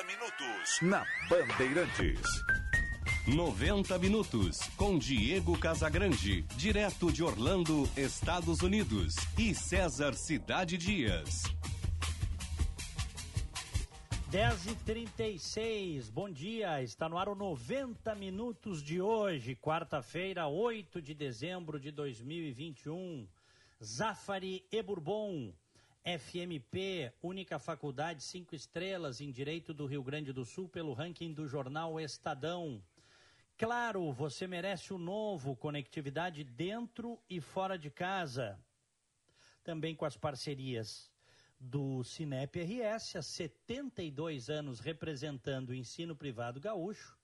90 minutos na Bandeirantes. 90 minutos com Diego Casagrande, direto de Orlando, Estados Unidos, e César Cidade Dias. 10 e 36 bom dia, está no ar o 90 minutos de hoje, quarta-feira, 8 de dezembro de 2021. Zafari e Bourbon, FMP, única faculdade cinco estrelas em Direito do Rio Grande do Sul pelo ranking do jornal Estadão. Claro, você merece o novo, conectividade dentro e fora de casa. Também com as parcerias do Cinep RS, há 72 anos representando o ensino privado gaúcho.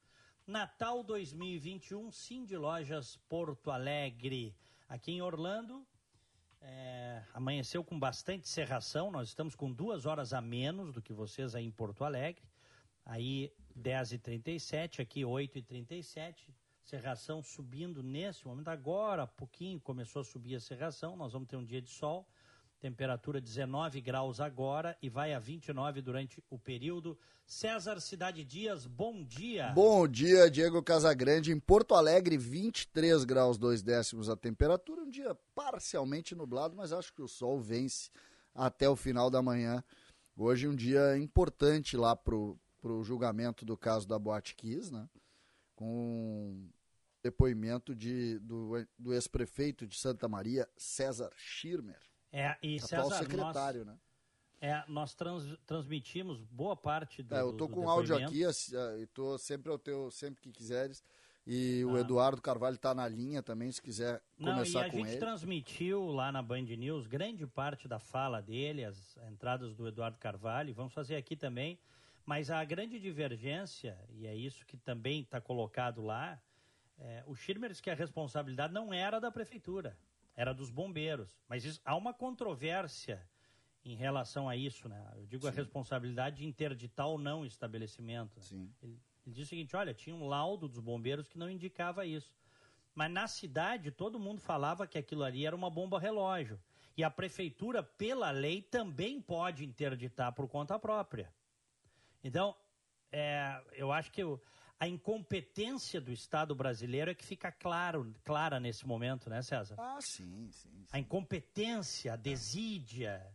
Natal 2021, Sim de Lojas Porto Alegre. Aqui em Orlando, é, amanheceu com bastante serração, nós estamos com duas horas a menos do que vocês aí em Porto Alegre. Aí 10h37, aqui 8h37, serração subindo nesse momento. Agora, pouquinho começou a subir a serração, nós vamos ter um dia de sol. Temperatura 19 graus agora e vai a 29 durante o período. César Cidade Dias, bom dia. Bom dia, Diego Casagrande. Em Porto Alegre, 23 graus 2 décimos a temperatura. Um dia parcialmente nublado, mas acho que o sol vence até o final da manhã. Hoje um dia importante lá pro, pro julgamento do caso da Boate Kiss, né? Com depoimento de, do, do ex-prefeito de Santa Maria, César Schirmer. É, e Atual César, secretário, nós, né? é, nós trans, transmitimos boa parte do É, eu tô do com áudio aqui, ah, e tô sempre ao teu, sempre que quiseres. E o Ah. Eduardo Carvalho tá na linha também, se quiser Não, e começar a com gente ele. transmitiu lá na Band News grande parte da fala dele, as entradas do Eduardo Carvalho, vamos fazer aqui também. Mas a grande divergência, e é isso que também está colocado lá, é, o Schirmer disse que a responsabilidade não era da prefeitura, era dos bombeiros. Mas isso- há uma controvérsia em relação a isso, né? Eu digo a responsabilidade de interditar ou não o estabelecimento. Sim. Ele, ele disse o seguinte: olha, tinha um laudo dos bombeiros que não indicava isso. Mas na cidade, todo mundo falava que aquilo ali era uma bomba relógio. E a prefeitura, pela lei, também pode interditar por conta própria. Então, é, eu acho que a incompetência do Estado brasileiro é que fica claro, clara nesse momento, né, César? Ah, sim, sim. sim. A incompetência, a desídia,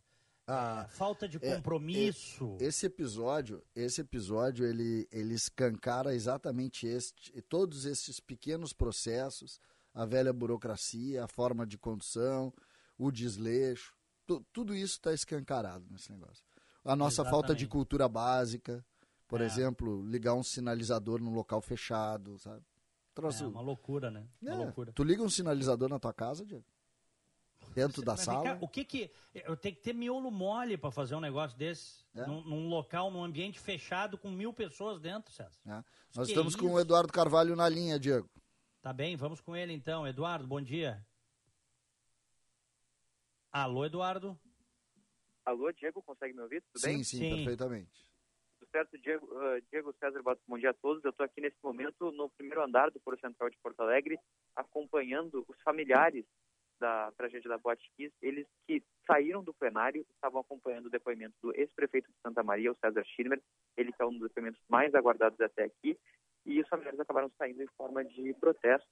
Ah, a falta de é, compromisso. Esse episódio, esse episódio, ele, ele escancara exatamente este, todos esses pequenos processos, a velha burocracia, a forma de condução, o desleixo, tu- tudo isso está escancarado nesse negócio. A nossa falta de Exatamente. cultura básica, por É. exemplo, ligar um sinalizador num local fechado, sabe? Troço- É uma loucura, né? Uma É, loucura. Tu liga um sinalizador na tua casa, Diego? Dentro da sala? cá, o que que. Eu tenho que ter miolo mole para fazer um negócio desse. É. Num, num local, num ambiente fechado com mil pessoas dentro, César. né? Nós Que estamos com o Eduardo Carvalho na linha, Diego. Tá bem, vamos com ele então. Eduardo, bom dia. Alô, Eduardo? Alô, Diego, consegue me ouvir? Tudo Sim, bem? sim, Sim. perfeitamente. Tudo certo, Diego, ah, Diego César bom dia a todos. Eu estou aqui nesse momento no primeiro andar do Foro Central de Porto Alegre, acompanhando os familiares da tragédia da Boate Kiss, eles que saíram do plenário, estavam acompanhando o depoimento do ex-prefeito de Santa Maria, o César Schirmer, ele que é um dos depoimentos mais aguardados até aqui, e os familiares acabaram saindo em forma de protesto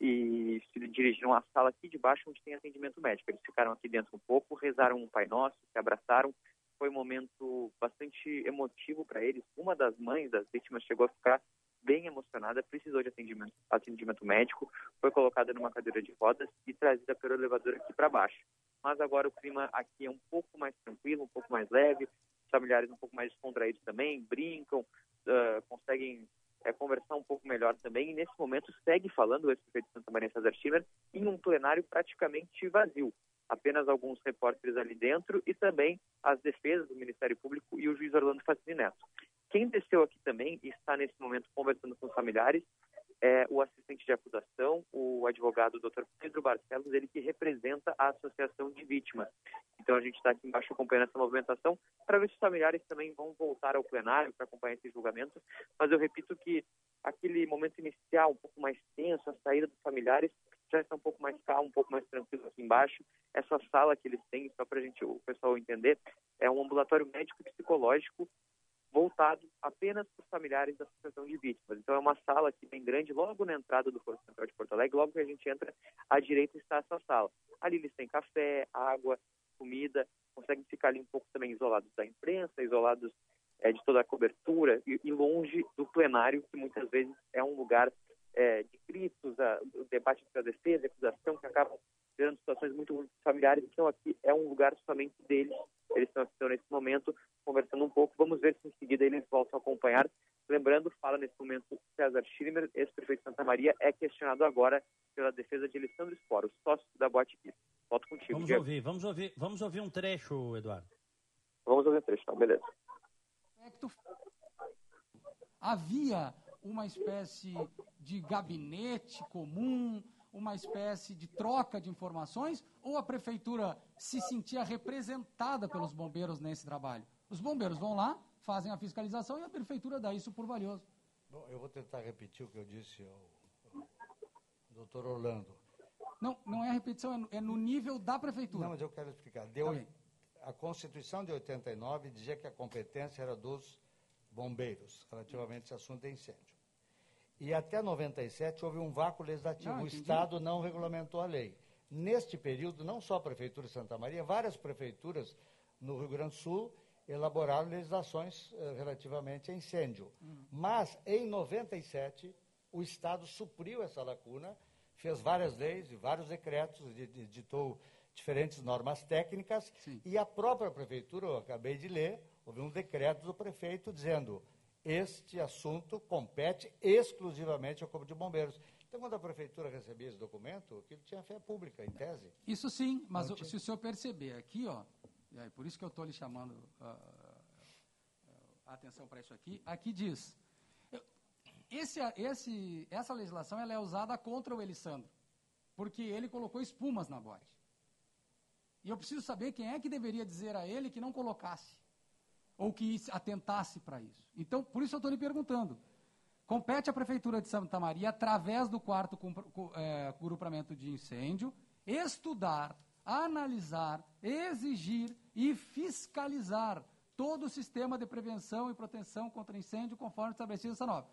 e se dirigiram à sala aqui de baixo onde tem atendimento médico. Eles ficaram aqui dentro um pouco, rezaram um Pai Nosso, se abraçaram. Foi um momento bastante emotivo para eles. Uma das mães das vítimas chegou a ficar bem emocionada, precisou de atendimento, atendimento médico, foi colocada numa cadeira de rodas e trazida pelo elevador aqui para baixo. Mas agora o clima aqui é um pouco mais tranquilo, um pouco mais leve, os familiares um pouco mais descontraídos também, brincam, ah, conseguem é, conversar um pouco melhor também. E nesse momento segue falando o ex-prefeito de Santa Maria César Schirmer em um plenário praticamente vazio. Apenas alguns repórteres ali dentro e também as defesas do Ministério Público e o juiz Orlando Facini Neto. Quem desceu aqui também e está nesse momento conversando com os familiares é o assistente de acusação, o advogado Dr. Pedro Barcelos, ele que representa a Associação de Vítimas. Então a gente está aqui embaixo acompanhando essa movimentação para ver se os familiares também vão voltar ao plenário para acompanhar esse julgamento. Mas eu repito que aquele momento inicial, um pouco mais tenso, a saída dos familiares, já está um pouco mais calmo, um pouco mais tranquilo aqui embaixo. Essa sala que eles têm, só para gente, o pessoal entender, é um ambulatório médico e psicológico voltado apenas para os familiares da Associação de Vítimas. Então é uma sala aqui bem grande, logo na entrada do Foro Central de Porto Alegre, logo que a gente entra, à direita está essa sala. Ali eles têm café, água, comida, conseguem ficar ali um pouco também isolados da imprensa, isolados é, de toda a cobertura e, e, longe do plenário, que muitas vezes é um lugar é, de gritos, a, o debate entre a defesa e a acusação, que acabam gerando situações muito familiares. Então aqui é um lugar somente deles. Eles estão, estão nesse momento conversando um pouco. Vamos ver se em seguida eles voltam a acompanhar. Lembrando, fala nesse momento César Schirmer, ex-prefeito de Santa Maria, é questionado agora pela defesa de Alessandro Spor, o sócio da Boate Kiss. Volto contigo. Vamos Diego. ouvir, vamos ouvir, vamos ouvir um trecho, Eduardo. Vamos ouvir um trecho, então, beleza. Havia uma espécie de gabinete comum, uma espécie de troca de informações, ou a prefeitura se sentia representada pelos bombeiros nesse trabalho? Os bombeiros vão lá, fazem a fiscalização e a prefeitura dá isso por valioso. Bom, eu vou tentar repetir o que eu disse ao, doutor Orlando. Não, não é repetição, é no nível da prefeitura. Não, mas eu quero explicar. Deu, Tá a Constituição de 89 dizia que a competência era dos bombeiros, relativamente a esse assunto de incêndio. E até 97 houve um vácuo legislativo. Ah, o. Estado não regulamentou a lei. Neste período, não só a Prefeitura de Santa Maria, várias prefeituras no Rio Grande do Sul elaboraram legislações eh, relativamente a incêndio. Hum. Mas, em 97, o Estado supriu essa lacuna, fez várias leis e vários decretos, edi- editou diferentes normas técnicas, Sim. e a própria Prefeitura, eu acabei de ler, houve um decreto do prefeito dizendo este assunto compete exclusivamente ao Corpo de Bombeiros. Então, quando a Prefeitura recebia esse documento, aquilo tinha fé pública, em tese. Isso sim, mas o- se o senhor perceber aqui, ó, e aí por isso que eu estou lhe chamando ah, a atenção para isso aqui, aqui diz, eu- esse, esse, essa legislação ela é usada contra o Elisandro, porque ele colocou espumas na bote. E eu preciso saber quem é que deveria dizer a ele que não colocasse, ou que se atentasse para isso. Então, por isso eu estou lhe perguntando. Compete à Prefeitura de Santa Maria, através do quarto eh, grupamento de incêndio, estudar, analisar, exigir e fiscalizar todo o sistema de prevenção e proteção contra incêndio conforme estabelecido nessa norma.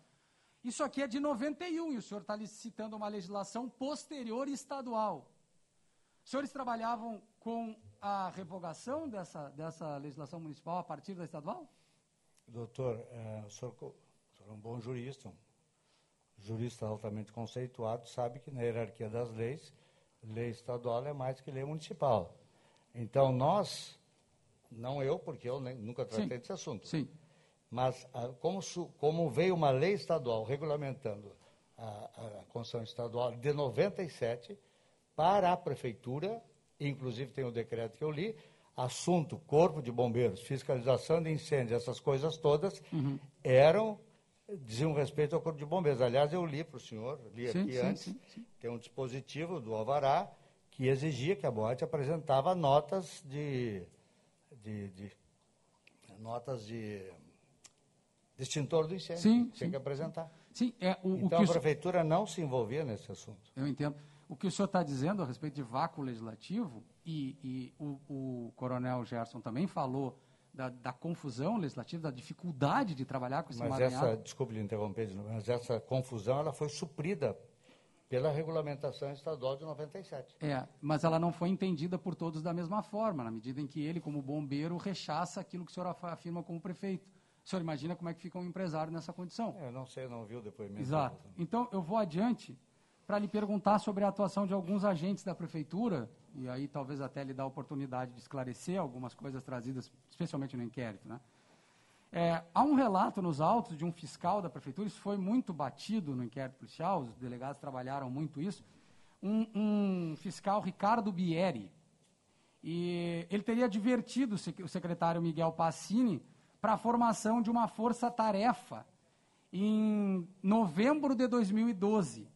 Isso aqui é de 91 e o senhor está licitando uma legislação posterior estadual. Os senhores trabalhavam com a revogação dessa, dessa legislação municipal a partir da estadual? Doutor, eh, o, senhor, o senhor é um bom jurista, um jurista altamente conceituado, sabe que na hierarquia das leis, lei estadual é mais que lei municipal. Então, nós, não eu, porque eu nem- nunca tratei Sim. desse assunto, Sim. mas ah, como, su- como veio uma lei estadual regulamentando a, a Constituição Estadual de 97 para a Prefeitura, inclusive tem o decreto que eu li, assunto Corpo de Bombeiros, fiscalização de incêndio, essas coisas todas, eram, diziam respeito ao Corpo de Bombeiros. Aliás, eu li para o senhor, li Sim, aqui sim, antes, sim, tem um dispositivo do Alvará que exigia que a boate apresentava notas de, de, de- notas de, de extintor do incêndio. Sim, sim. que apresentar. Sim, é o, Então a o senhor- prefeitura não se envolvia nesse assunto. Eu entendo. O que o senhor está dizendo a respeito de vácuo legislativo, e, e o, o coronel Gerson também falou da, da confusão legislativa, da dificuldade de trabalhar com esse Mas emaranhado. essa, desculpe lhe interromper, mas essa confusão ela foi suprida pela regulamentação estadual de 97. É, mas ela não foi entendida por todos da mesma forma, na medida em que ele, como bombeiro, rechaça aquilo que o senhor afirma como prefeito. O senhor imagina como é que fica um empresário nessa condição? Eu não sei, não vi o depoimento. Exato. Então, eu vou adiante para lhe perguntar sobre a atuação de alguns agentes da prefeitura, e aí talvez até lhe dar a oportunidade de esclarecer algumas coisas trazidas, especialmente no inquérito. Né? É, há um relato nos autos de um fiscal da prefeitura, isso foi muito batido no inquérito policial, os delegados trabalharam muito isso, um, um fiscal, Ricardo Bieri, e ele teria advertido o sec- o secretário Miguel Passini para a formação de uma força-tarefa em novembro de 2012.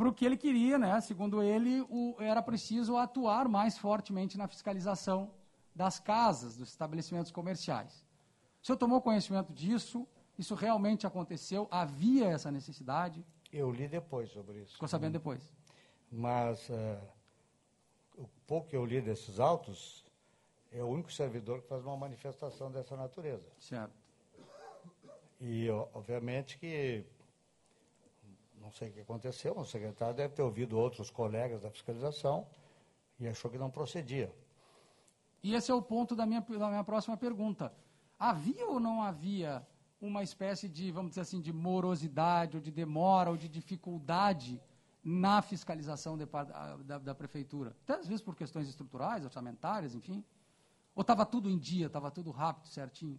Porque ele queria, né, segundo ele, o- era preciso atuar mais fortemente na fiscalização das casas, dos estabelecimentos comerciais. O senhor tomou conhecimento disso? Isso realmente aconteceu? Havia essa necessidade? Eu li depois sobre isso. Ficou sabendo depois? Mas eh, o pouco que eu li desses autos, é o único servidor que faz uma manifestação dessa natureza. Certo. E, obviamente, que não sei o que aconteceu, o secretário deve ter ouvido outros colegas da fiscalização e achou que não procedia. E esse é o ponto da minha, da minha próxima pergunta. Havia ou não havia uma espécie de, vamos dizer assim, de morosidade, ou de demora, ou de dificuldade na fiscalização de, da, da, prefeitura? Até às vezes por questões estruturais, orçamentárias, enfim. Ou estava tudo em dia, estava tudo rápido, certinho?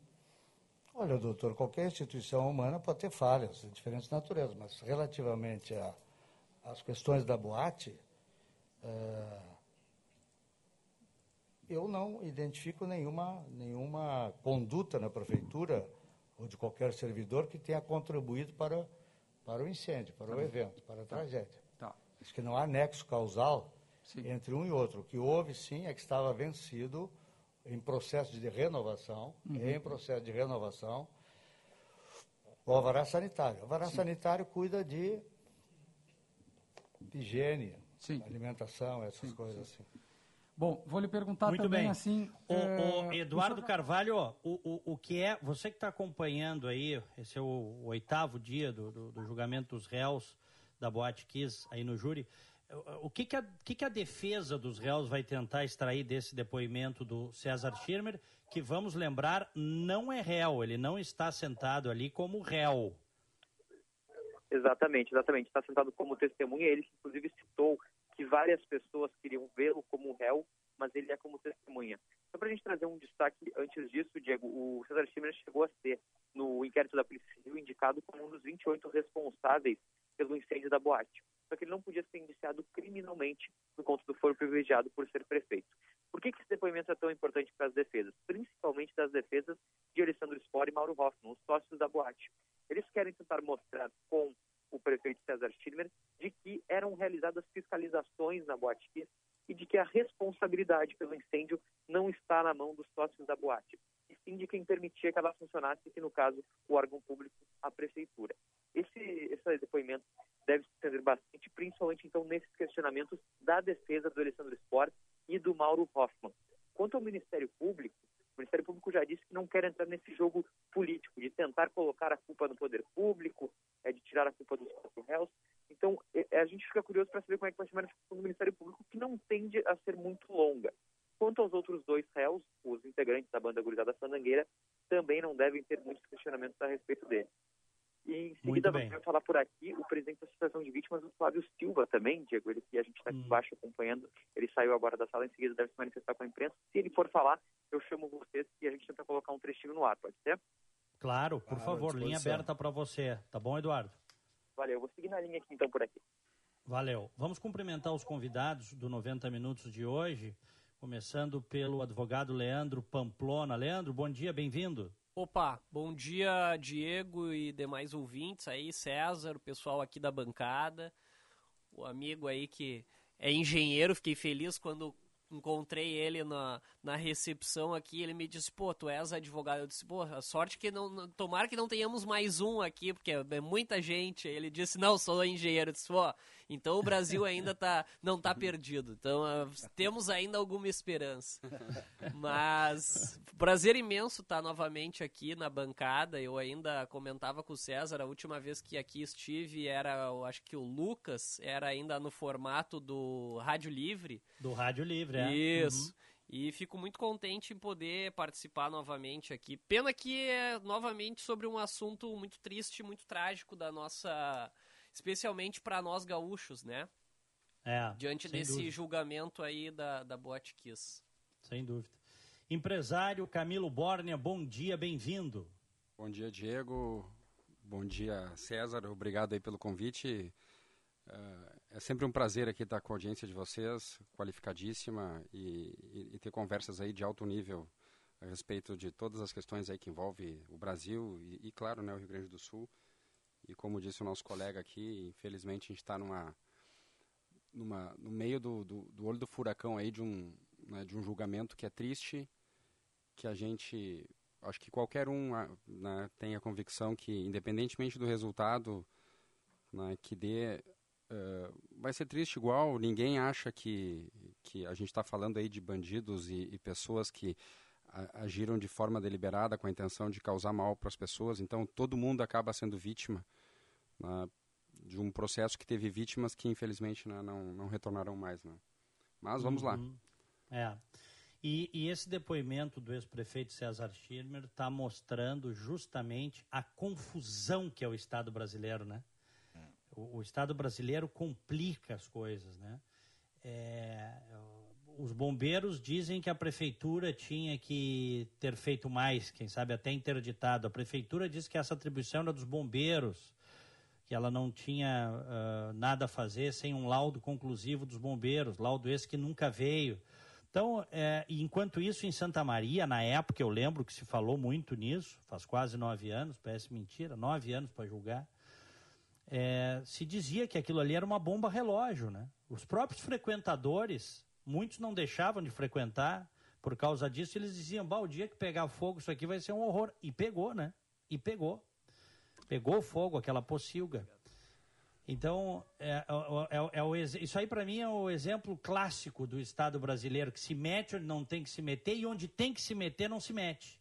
Olha, doutor, qualquer instituição humana pode ter falhas de diferentes naturezas, mas relativamente às questões da boate, é, eu não identifico nenhuma, nenhuma conduta na prefeitura ou de qualquer servidor que tenha contribuído para, para o incêndio, para tá o bem. evento, para a tá. tragédia. Tá. Diz que não há nexo causal sim. entre um e outro. O que houve, sim, é que estava vencido em processo de renovação, uhum. em processo de renovação, o alvará sanitário. O alvará Sim. sanitário cuida de, higiene, Sim. alimentação, essas Sim. coisas assim. Bom, vou lhe perguntar Muito também bem. assim. O, é... o Eduardo Carvalho, o, o, o que é, você que está acompanhando aí, esse é o, o oitavo dia do, do, do, julgamento dos réus da Boate Kiss aí no júri. O que, que, a, que, que a defesa dos réus vai tentar extrair desse depoimento do César Schirmer, que vamos lembrar, não é réu, ele não está sentado ali como réu. Exatamente, exatamente. Está sentado como testemunha. Ele, inclusive, citou que várias pessoas queriam vê-lo como réu, mas ele é como testemunha. Só para a gente trazer um destaque antes disso, Diego, o César Schirmer chegou a ser, no inquérito da Polícia Civil, indicado como um dos 28 responsáveis pelo incêndio da boate só que ele não podia ser indiciado criminalmente no conto do foro privilegiado por ser prefeito. Por que, que esse depoimento é tão importante para as defesas? Principalmente das defesas de Alessandro Spor e Mauro Hoffman, os sócios da boate. Eles querem tentar mostrar com o prefeito César Schirmer de que eram realizadas fiscalizações na boate e de que a responsabilidade pelo incêndio não está na mão dos sócios da boate, e sim de quem permitia que ela funcionasse, que no caso o órgão público, a prefeitura. Esse, esse depoimento deve se estender bastante, principalmente então nesses questionamentos da defesa do Alessandro Sport e do Mauro Hoffman. Quanto ao Ministério Público, o Ministério Público já disse que não quer entrar nesse jogo político, de tentar colocar a culpa no poder público, é, de tirar a culpa dos quatro réus. Então, é, é, a gente fica curioso para saber como é que vai ser a manifestação do Ministério Público, que não tende a ser muito longa. Quanto aos outros dois réus, os integrantes da banda Gurizada Fandangueira, também não devem ter muitos questionamentos a respeito dele. E em seguida vai falar por aqui o presidente da Associação de Vítimas, o Flávio Silva também, Diego, ele que a gente está aqui hum. embaixo acompanhando, ele saiu agora da sala, em seguida deve se manifestar com a imprensa. Se ele for falar, eu chamo vocês e a gente tenta colocar um trechinho no ar, pode ser? Claro, por claro, favor, linha aberta para você. Tá bom, Eduardo? Valeu, vou seguir na linha aqui então por aqui. Valeu. Vamos cumprimentar os convidados do 90 Minutos de hoje, começando pelo advogado Leandro Pamplona. Leandro, bom dia, bem-vindo. Opa, bom dia Diego e demais ouvintes aí, César, o pessoal aqui da bancada, o amigo aí que é engenheiro, fiquei feliz quando encontrei ele na, na recepção aqui, ele me disse, pô, tu és advogado. Eu disse, pô, a sorte que não, tomara que não tenhamos mais um aqui, porque é muita gente. Ele disse, não, sou engenheiro. Eu disse, pô, então o Brasil ainda tá, não tá perdido. Então uh, temos ainda alguma esperança. Mas prazer imenso estar novamente aqui na bancada. Eu ainda comentava com o César, a última vez que aqui estive era, eu acho que o Lucas, era ainda no formato do Rádio Livre. Do Rádio Livre, é. Isso. Uhum. E fico muito contente em poder participar novamente aqui. Pena que é novamente sobre um assunto muito triste, muito trágico da nossa. Especialmente para nós gaúchos, né? É. Diante desse dúvida. julgamento aí da, da Boate Kiss. Sem dúvida. Empresário Camilo Bornia, bom dia, bem-vindo. Bom dia, Diego. Bom dia, César. Obrigado aí pelo convite. Uh, é sempre um prazer aqui estar com a audiência de vocês, qualificadíssima, e, e, e, ter conversas aí de alto nível a respeito de todas as questões aí que envolve o Brasil e, e claro, né, o Rio Grande do Sul. E como disse o nosso colega aqui, infelizmente a gente está numa, numa, no meio do, do, do, olho do furacão aí de um, né, de um julgamento que é triste, que a gente, acho que qualquer um ah, né, tem a convicção que, independentemente do resultado né, que dê Uh, vai ser triste igual, ninguém acha que, que a gente está falando aí de bandidos e, e, pessoas que agiram de forma deliberada com a intenção de causar mal para as pessoas. Então, todo mundo acaba sendo vítima né, de um processo que teve vítimas que, infelizmente, né, não, não retornarão mais. Né. Mas vamos uhum. lá. É. E, e, esse depoimento do ex-prefeito César Schirmer está mostrando justamente a confusão que é o Estado brasileiro, né? É. O, o Estado brasileiro complica as coisas, né? É, os bombeiros dizem que a prefeitura tinha que ter feito mais, quem sabe até interditado. A prefeitura diz que essa atribuição era dos bombeiros, que ela não tinha uh, nada a fazer sem um laudo conclusivo dos bombeiros, laudo esse que nunca veio. Então, é, enquanto isso, em Santa Maria, na época, eu lembro que se falou muito nisso, faz quase nove anos, parece mentira, nove anos para julgar, é, se dizia que aquilo ali era uma bomba relógio, né? Os próprios frequentadores Muitos não deixavam de frequentar por causa disso. Eles diziam: bah, o dia que pegar fogo, isso aqui vai ser um horror. E pegou, né? E pegou. Pegou fogo, aquela pocilga. Então, é, é, é, é o, isso aí para mim é o exemplo clássico do Estado brasileiro, que se mete onde não tem que se meter e onde tem que se meter não se mete.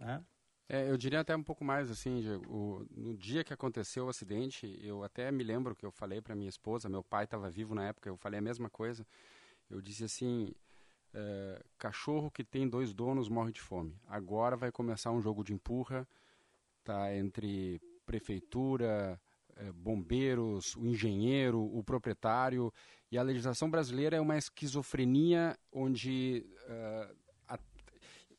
Né? É, eu diria até um pouco mais assim, Diego, o, no dia que aconteceu o acidente, eu até me lembro que eu falei para minha esposa, meu pai estava vivo na época, eu falei a mesma coisa. Eu disse assim: é, cachorro que tem dois donos morre de fome. Agora vai começar um jogo de empurra, tá entre prefeitura, é, bombeiros, o engenheiro, o proprietário. E a legislação brasileira é uma esquizofrenia onde uh, a,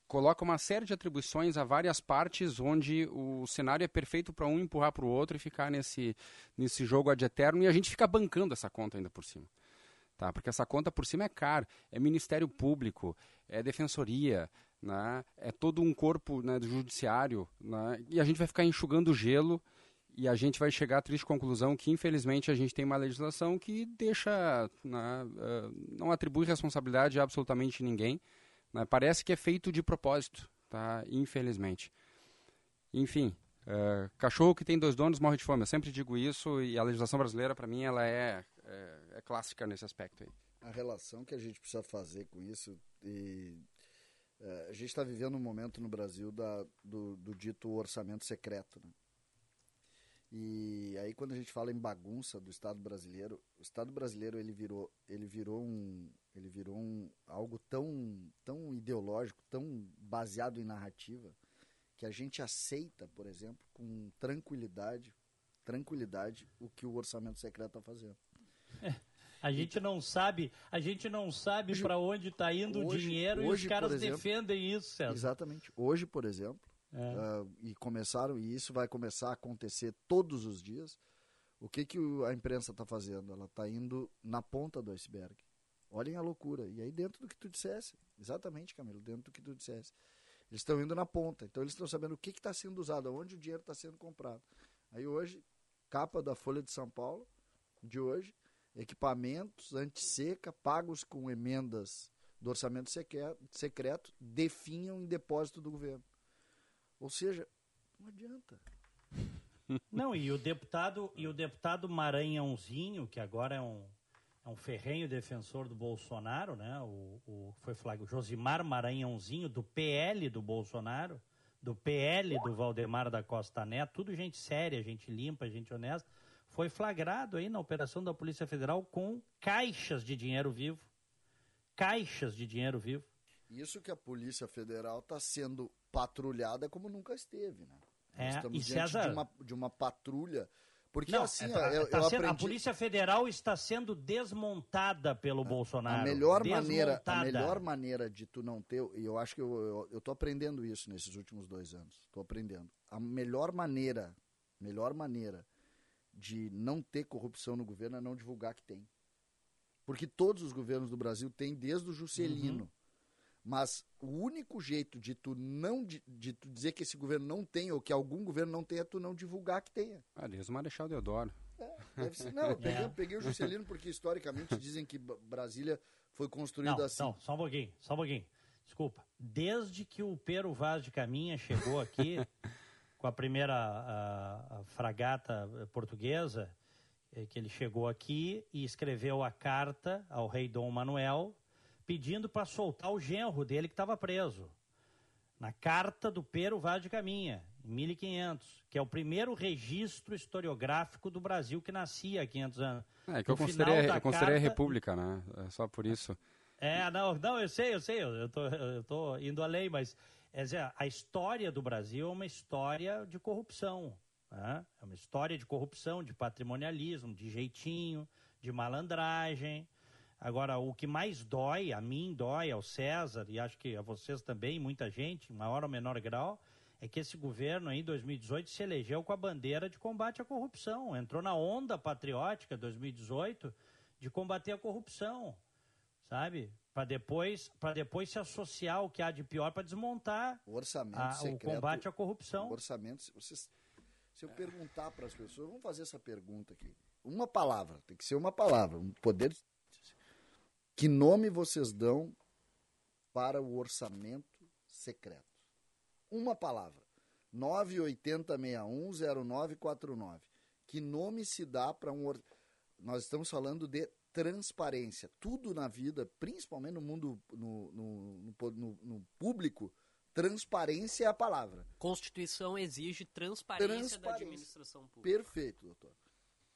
coloca uma série de atribuições a várias partes, onde o cenário é perfeito para um empurrar para o outro e ficar nesse, nesse jogo ad eterno. E a gente fica bancando essa conta ainda por cima tá? Porque essa conta por cima é cara, é Ministério Público, é Defensoria, né? É todo um corpo né, do judiciário, né? E a gente vai ficar enxugando gelo e a gente vai chegar à triste conclusão que infelizmente a gente tem uma legislação que deixa, né, uh, não atribui responsabilidade a absolutamente ninguém, né? Parece que é feito de propósito, tá? Infelizmente. Enfim, Uh, cachorro que tem dois donos morre de fome. Eu sempre digo isso e a legislação brasileira, para mim, ela é é, é clássica nesse aspecto aí. A relação que a gente precisa fazer com isso e é, a gente está vivendo um momento no Brasil da, do, do, dito orçamento secreto, né? E aí quando a gente fala em bagunça do Estado brasileiro, o Estado brasileiro ele virou, ele virou um, ele virou um, algo tão, tão ideológico, tão baseado em narrativa, que a gente aceita, por exemplo, com tranquilidade, tranquilidade, o que o orçamento secreto está fazendo. A gente não sabe, a gente não sabe para onde está indo hoje, o dinheiro hoje, e os caras exemplo, defendem isso, César. Exatamente. Hoje, por exemplo, é. uh, e começaram, e isso vai começar a acontecer todos os dias, o que, que a imprensa está fazendo? Ela está indo na ponta do iceberg. Olhem a loucura. E aí dentro do que tu dissesse, exatamente, Camilo, dentro do que tu dissesse. Eles estão indo na ponta, então eles estão sabendo o que está sendo usado, onde o dinheiro está sendo comprado. Aí hoje, capa da Folha de São Paulo, de hoje, equipamentos anti-seca pagos com emendas do orçamento secreto definham em depósito do governo. Ou seja, não adianta. Não, e o deputado e o deputado Maranhãozinho, que agora é um, é um ferrenho defensor do Bolsonaro, né? O, o foi flag, Josimar Maranhãozinho do PL do Bolsonaro, do PL do Valdemar da Costa Neto, tudo gente séria, gente limpa, gente honesta foi flagrado aí na operação da Polícia Federal com caixas de dinheiro vivo. Caixas de dinheiro vivo. Isso que a Polícia Federal está sendo patrulhada como nunca esteve, né? É, Nós estamos e diante César... de, uma, de uma patrulha. Porque Não, assim, é, eu, tá eu sendo, aprendi... a Polícia Federal está sendo desmontada pelo a, Bolsonaro. A melhor, maneira, a melhor maneira de tu não ter, e eu acho que eu, tô aprendendo isso nesses últimos dois anos. Estou aprendendo. A melhor maneira, melhor maneira de não ter corrupção no governo é não divulgar que tem. Porque todos os governos do Brasil têm, desde o Juscelino. Uhum. Mas o único jeito de tu não de, de, tu dizer que esse governo não tem ou que algum governo não tem é tu não divulgar que tenha. Ah, desde o Marechal Deodoro. É, deve ser. Não, eu peguei, é. peguei o Juscelino porque historicamente dizem que Brasília foi construída não, assim. Não, só um pouquinho, só um pouquinho. Desculpa. Desde que o Pero Vaz de Caminha chegou aqui, com a primeira a, a fragata portuguesa, é, que ele chegou aqui e escreveu a carta ao rei Dom Manuel, pedindo para soltar o genro dele que estava preso. na carta do Pero Vaz de Caminha, em 1500, que é o primeiro registro historiográfico do Brasil que nascia há 500 anos. É que eu considerei, eu considerei a carta- República, né? É só por isso. É, não, não, eu sei, eu sei, eu eu tô, eu tô indo além, mas quer dizer, a história do Brasil é uma história de corrupção. né? É uma história de corrupção, de patrimonialismo, de jeitinho, de malandragem. Agora, o que mais dói, a mim dói, ao César, e acho que a vocês também, muita gente, em maior ou menor grau, é que esse governo aí, em 2018, se elegeu com a bandeira de combate à corrupção. Entrou na onda patriótica 2018 de combater a corrupção sabe? Para depois, para depois se associar ao que há de pior para desmontar O orçamento a- o secreto. combate à corrupção. O orçamento, se vocês, se eu perguntar para as pessoas, vamos fazer essa pergunta aqui. Uma palavra, tem que ser uma palavra, um poder. Que nome vocês dão para o orçamento secreto? Uma palavra. 980610949. Que nome se dá para um or... Nós estamos falando de transparência. Tudo na vida, principalmente no mundo no, no, no no- público, transparência é a palavra. Constituição exige transparência, da Transparência. administração pública. Perfeito, doutor.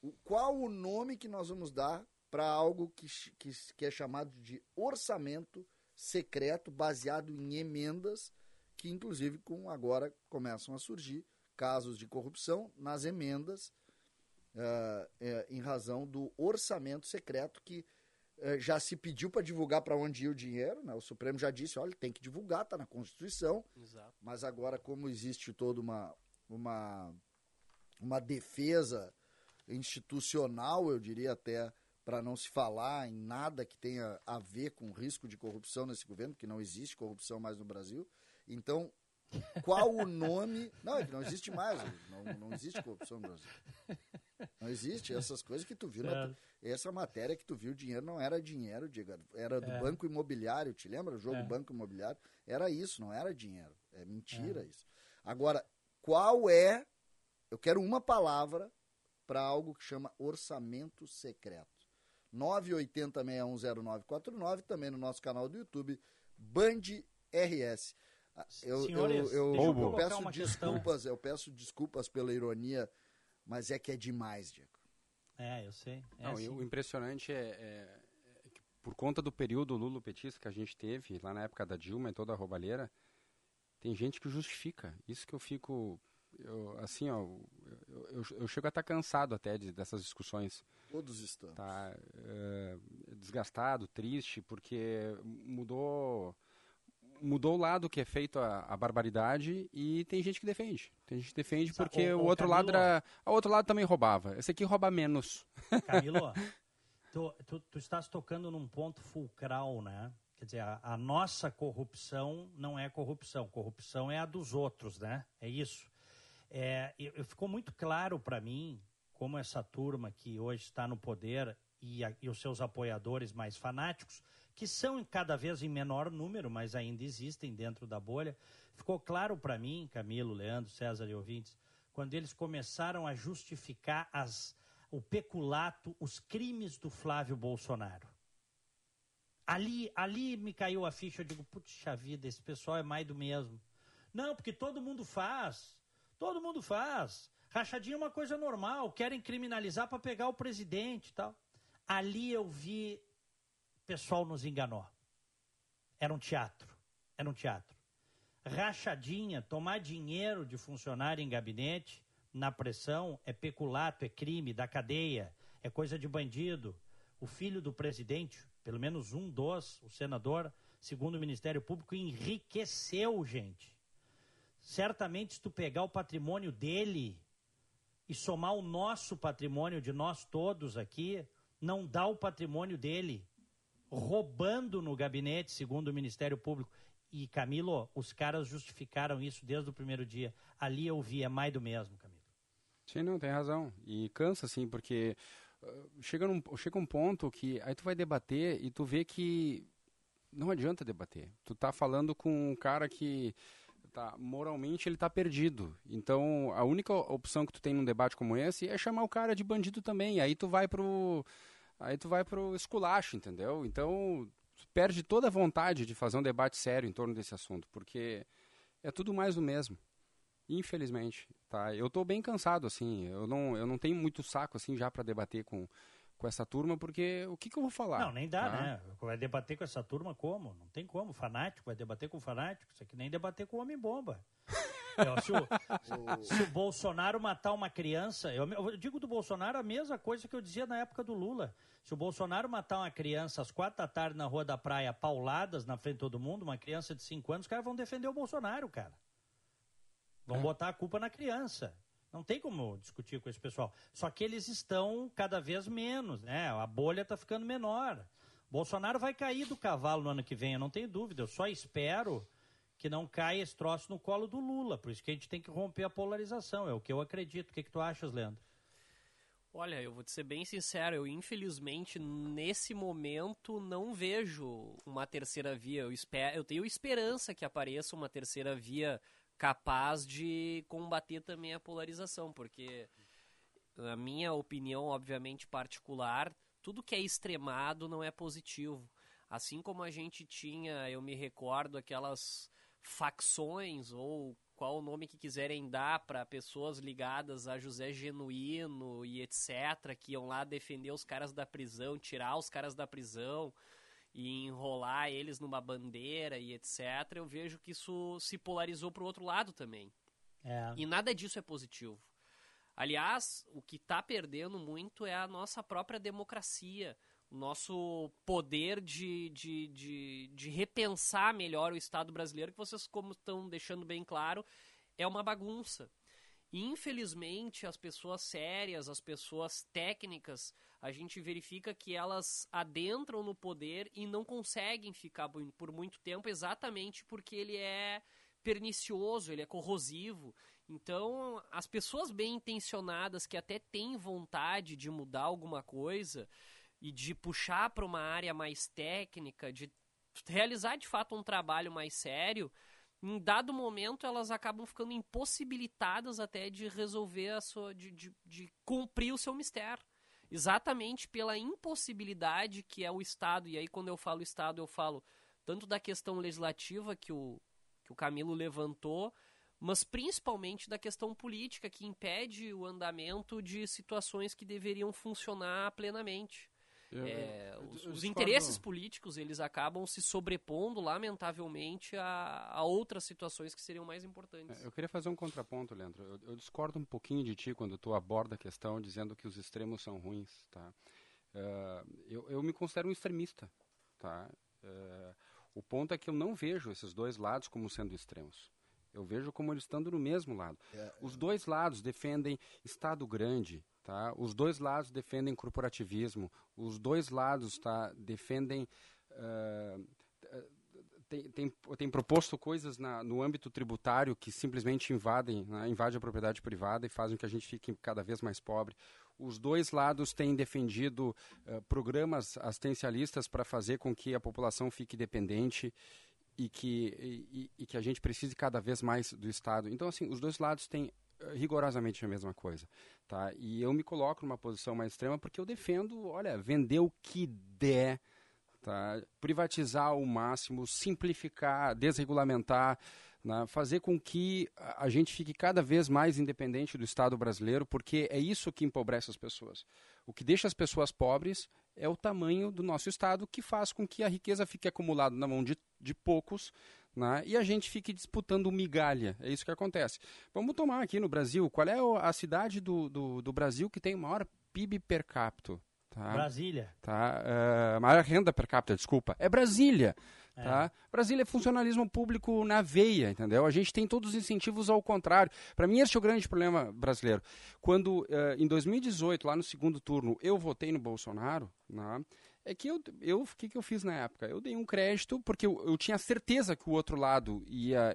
O- qual o nome que nós vamos dar para algo que, que, que é chamado de orçamento secreto, baseado em emendas, que inclusive com agora começam a surgir casos de corrupção nas emendas, ah, eh, em razão do orçamento secreto que eh, já se pediu para divulgar para onde ia o dinheiro, né? o Supremo já disse, olha, tem que divulgar, está na Constituição, Exato. mas agora, como existe toda uma, uma, uma defesa institucional, eu diria até, para não se falar em nada que tenha a ver com risco de corrupção nesse governo, porque não existe corrupção mais no Brasil. Então, qual o nome. Não, é que não existe mais. Não, não existe corrupção no Brasil. Não existe. Essas coisas que tu viu. na- Certo. essa matéria que tu viu, o dinheiro não era dinheiro, Diego, era do É. Banco Imobiliário. Te lembra o jogo É. Banco Imobiliário? Era isso, não era dinheiro. É mentira isso. Agora, qual é. Eu quero uma palavra para algo que chama orçamento secreto. 980610949, também no nosso canal do YouTube, Band RS. Ah, Eu, Senhores, eu, eu, eu peço uma questão. desculpas, eu peço desculpas pela ironia, mas é que é demais, Diego. É, eu sei. É Não, e assim. o impressionante é, é- é que por conta do período lulopetista que a gente teve, lá na época da Dilma e toda a roubalheira, tem gente que justifica. Isso que eu fico, eu, assim, ó, eu, eu, eu chego a estar cansado até de- dessas discussões. Todos estamos. Tá é, desgastado, triste, porque mudou mudou o lado que é feito a, a barbaridade e tem gente que defende. Tem gente que defende porque ô, o ô, outro lado Camilo. era, o outro lado também roubava. Esse aqui rouba menos. Camilo, tu, tu, tu estás tocando num ponto fulcral, né? Quer dizer, a, a nossa corrupção não é corrupção, corrupção é a dos outros, né? É isso. É, e- e ficou muito claro para mim como essa turma que hoje está no poder e, a- e os seus apoiadores mais fanáticos, que são cada vez em menor número, mas ainda existem dentro da bolha, ficou claro para mim, Camilo, Leandro, César e ouvintes, quando eles começaram a justificar as, o peculato, os crimes do Flávio Bolsonaro. Ali, ali me caiu a ficha, eu digo, puxa vida, esse pessoal é mais do mesmo. Não, porque todo mundo faz. Todo mundo faz. Rachadinha é uma coisa normal, querem criminalizar para pegar o presidente e tal. Ali eu vi, pessoal nos enganou. Era um teatro. Era um teatro. Rachadinha, tomar dinheiro de funcionário em gabinete na pressão é peculato, é crime da cadeia, é coisa de bandido. O filho do presidente, pelo menos um dos, o senador, segundo o Ministério Público, enriqueceu, gente. Certamente, se tu pegar o patrimônio dele e somar o nosso patrimônio de nós todos aqui, não dá o patrimônio dele. Roubando no gabinete, segundo o Ministério Público. E, Camilo, os caras justificaram isso desde o primeiro dia. Ali eu vi, é mais do mesmo, Camilo. Sim, não, tem razão. E cansa, assim, porque uh, chega, num, chega um ponto que aí tu vai debater e tu vê que não adianta debater. Tu tá falando com um cara que tá moralmente ele tá perdido. Então, a única opção que tu tem num debate como esse é chamar o cara de bandido também. Aí tu vai pro aí tu vai pro esculacho, entendeu? Então, perde toda a vontade de fazer um debate sério em torno desse assunto, porque é tudo mais do mesmo. Infelizmente, tá? Eu estou bem cansado assim, eu não eu não tenho muito saco assim já para debater com com essa turma, porque o que, que eu vou falar? Não, nem dá, tá? né? Vai debater com essa turma como? Não tem como. Fanático, vai debater com fanático. Isso aqui nem debater com homem-bomba. É, se, o, se o Bolsonaro matar uma criança, eu, eu digo do Bolsonaro a mesma coisa que eu dizia na época do Lula. Se o Bolsonaro matar uma criança às quatro da tarde na Rua da Praia, pauladas na frente de todo mundo, uma criança de cinco anos, os caras vão defender o Bolsonaro, cara. Vão É. botar a culpa na criança. Não tem como discutir com esse pessoal. Só que eles estão cada vez menos, né? A bolha está ficando menor. Bolsonaro vai cair do cavalo no ano que vem, eu não tenho dúvida. Eu só espero que não caia esse troço no colo do Lula. Por isso que a gente tem que romper a polarização. É o que eu acredito. O que, que tu achas, Leandro? Olha, eu vou te ser bem sincero, eu infelizmente nesse momento não vejo uma terceira via. Eu, espero, eu tenho esperança que apareça uma terceira via capaz de combater também a polarização, porque na minha opinião, obviamente particular, tudo que é extremado não é positivo. Assim como a gente tinha, eu me recordo aquelas facções ou qual o nome que quiserem dar para pessoas ligadas a José Genuíno e etc, que iam lá defender os caras da prisão, tirar os caras da prisão e enrolar eles numa bandeira e etc. Eu vejo que isso se polarizou para o outro lado também. É. E nada disso é positivo. Aliás, o que está perdendo muito é a nossa própria democracia, o nosso poder de, de, de, de repensar melhor o Estado brasileiro, que vocês, como estão deixando bem claro, é uma bagunça. Infelizmente, as pessoas sérias, as pessoas técnicas, a gente verifica que elas adentram no poder e não conseguem ficar por muito tempo, exatamente porque ele é pernicioso, ele é corrosivo. Então, as pessoas bem intencionadas que até têm vontade de mudar alguma coisa e de puxar para uma área mais técnica, de realizar de fato um trabalho mais sério, em dado momento elas acabam ficando impossibilitadas até de resolver a sua. de, de, de cumprir o seu mistério. Exatamente pela impossibilidade que é o Estado, e aí quando eu falo Estado, eu falo tanto da questão legislativa que o, que o Camilo levantou, mas principalmente da questão política que impede o andamento de situações que deveriam funcionar plenamente. Eu- É, eu- os, eu os interesses políticos eles acabam se sobrepondo, lamentavelmente, a, a outras situações que seriam mais importantes. É, Eu queria fazer um contraponto, Leandro. Eu, eu discordo um pouquinho de ti quando tu aborda a questão dizendo que os extremos são ruins, tá? Eh, eu, eu me considero um extremista, tá? Eh, o ponto é que eu não vejo esses dois lados como sendo extremos. Eu vejo como eles estando no mesmo lado. Os dois lados defendem Estado grande, tá? Os dois lados defendem corporativismo. Os dois lados, tá? Defendem eh, tem, tem, tem proposto coisas na, no âmbito tributário que simplesmente invadem, né, invadem a propriedade privada e fazem com que a gente fique cada vez mais pobre. Os dois lados têm defendido eh, programas assistencialistas para fazer com que a população fique dependente e que, e, e- que a gente precise cada vez mais do Estado. Então, assim, os dois lados têm rigorosamente a mesma coisa, tá? E eu me coloco numa posição mais extrema porque eu defendo, olha, vender o que der, tá? privatizar ao máximo, simplificar, desregulamentar, né? fazer com que a gente fique cada vez mais independente do Estado brasileiro, porque é isso que empobrece as pessoas. O que deixa as pessoas pobres é o tamanho do nosso Estado, que faz com que a riqueza fique acumulada na mão de, de poucos né? e a gente fique disputando migalha. É isso que acontece. Vamos tomar aqui no Brasil, qual é a cidade do, do, do Brasil que tem o maior PIB per capita? Tá? Brasília. tá? Eh, maior renda per capita, desculpa, é Brasília. É. Tá? Brasília é funcionalismo público na veia, entendeu? A gente tem todos os incentivos ao contrário. Para mim, esse é o grande problema brasileiro. Quando, eh, em 2018, lá no segundo turno, eu votei no Bolsonaro, né? É que eu, eu, que, que eu fiz na época? Eu dei um crédito porque eu, eu tinha certeza que o outro lado ia,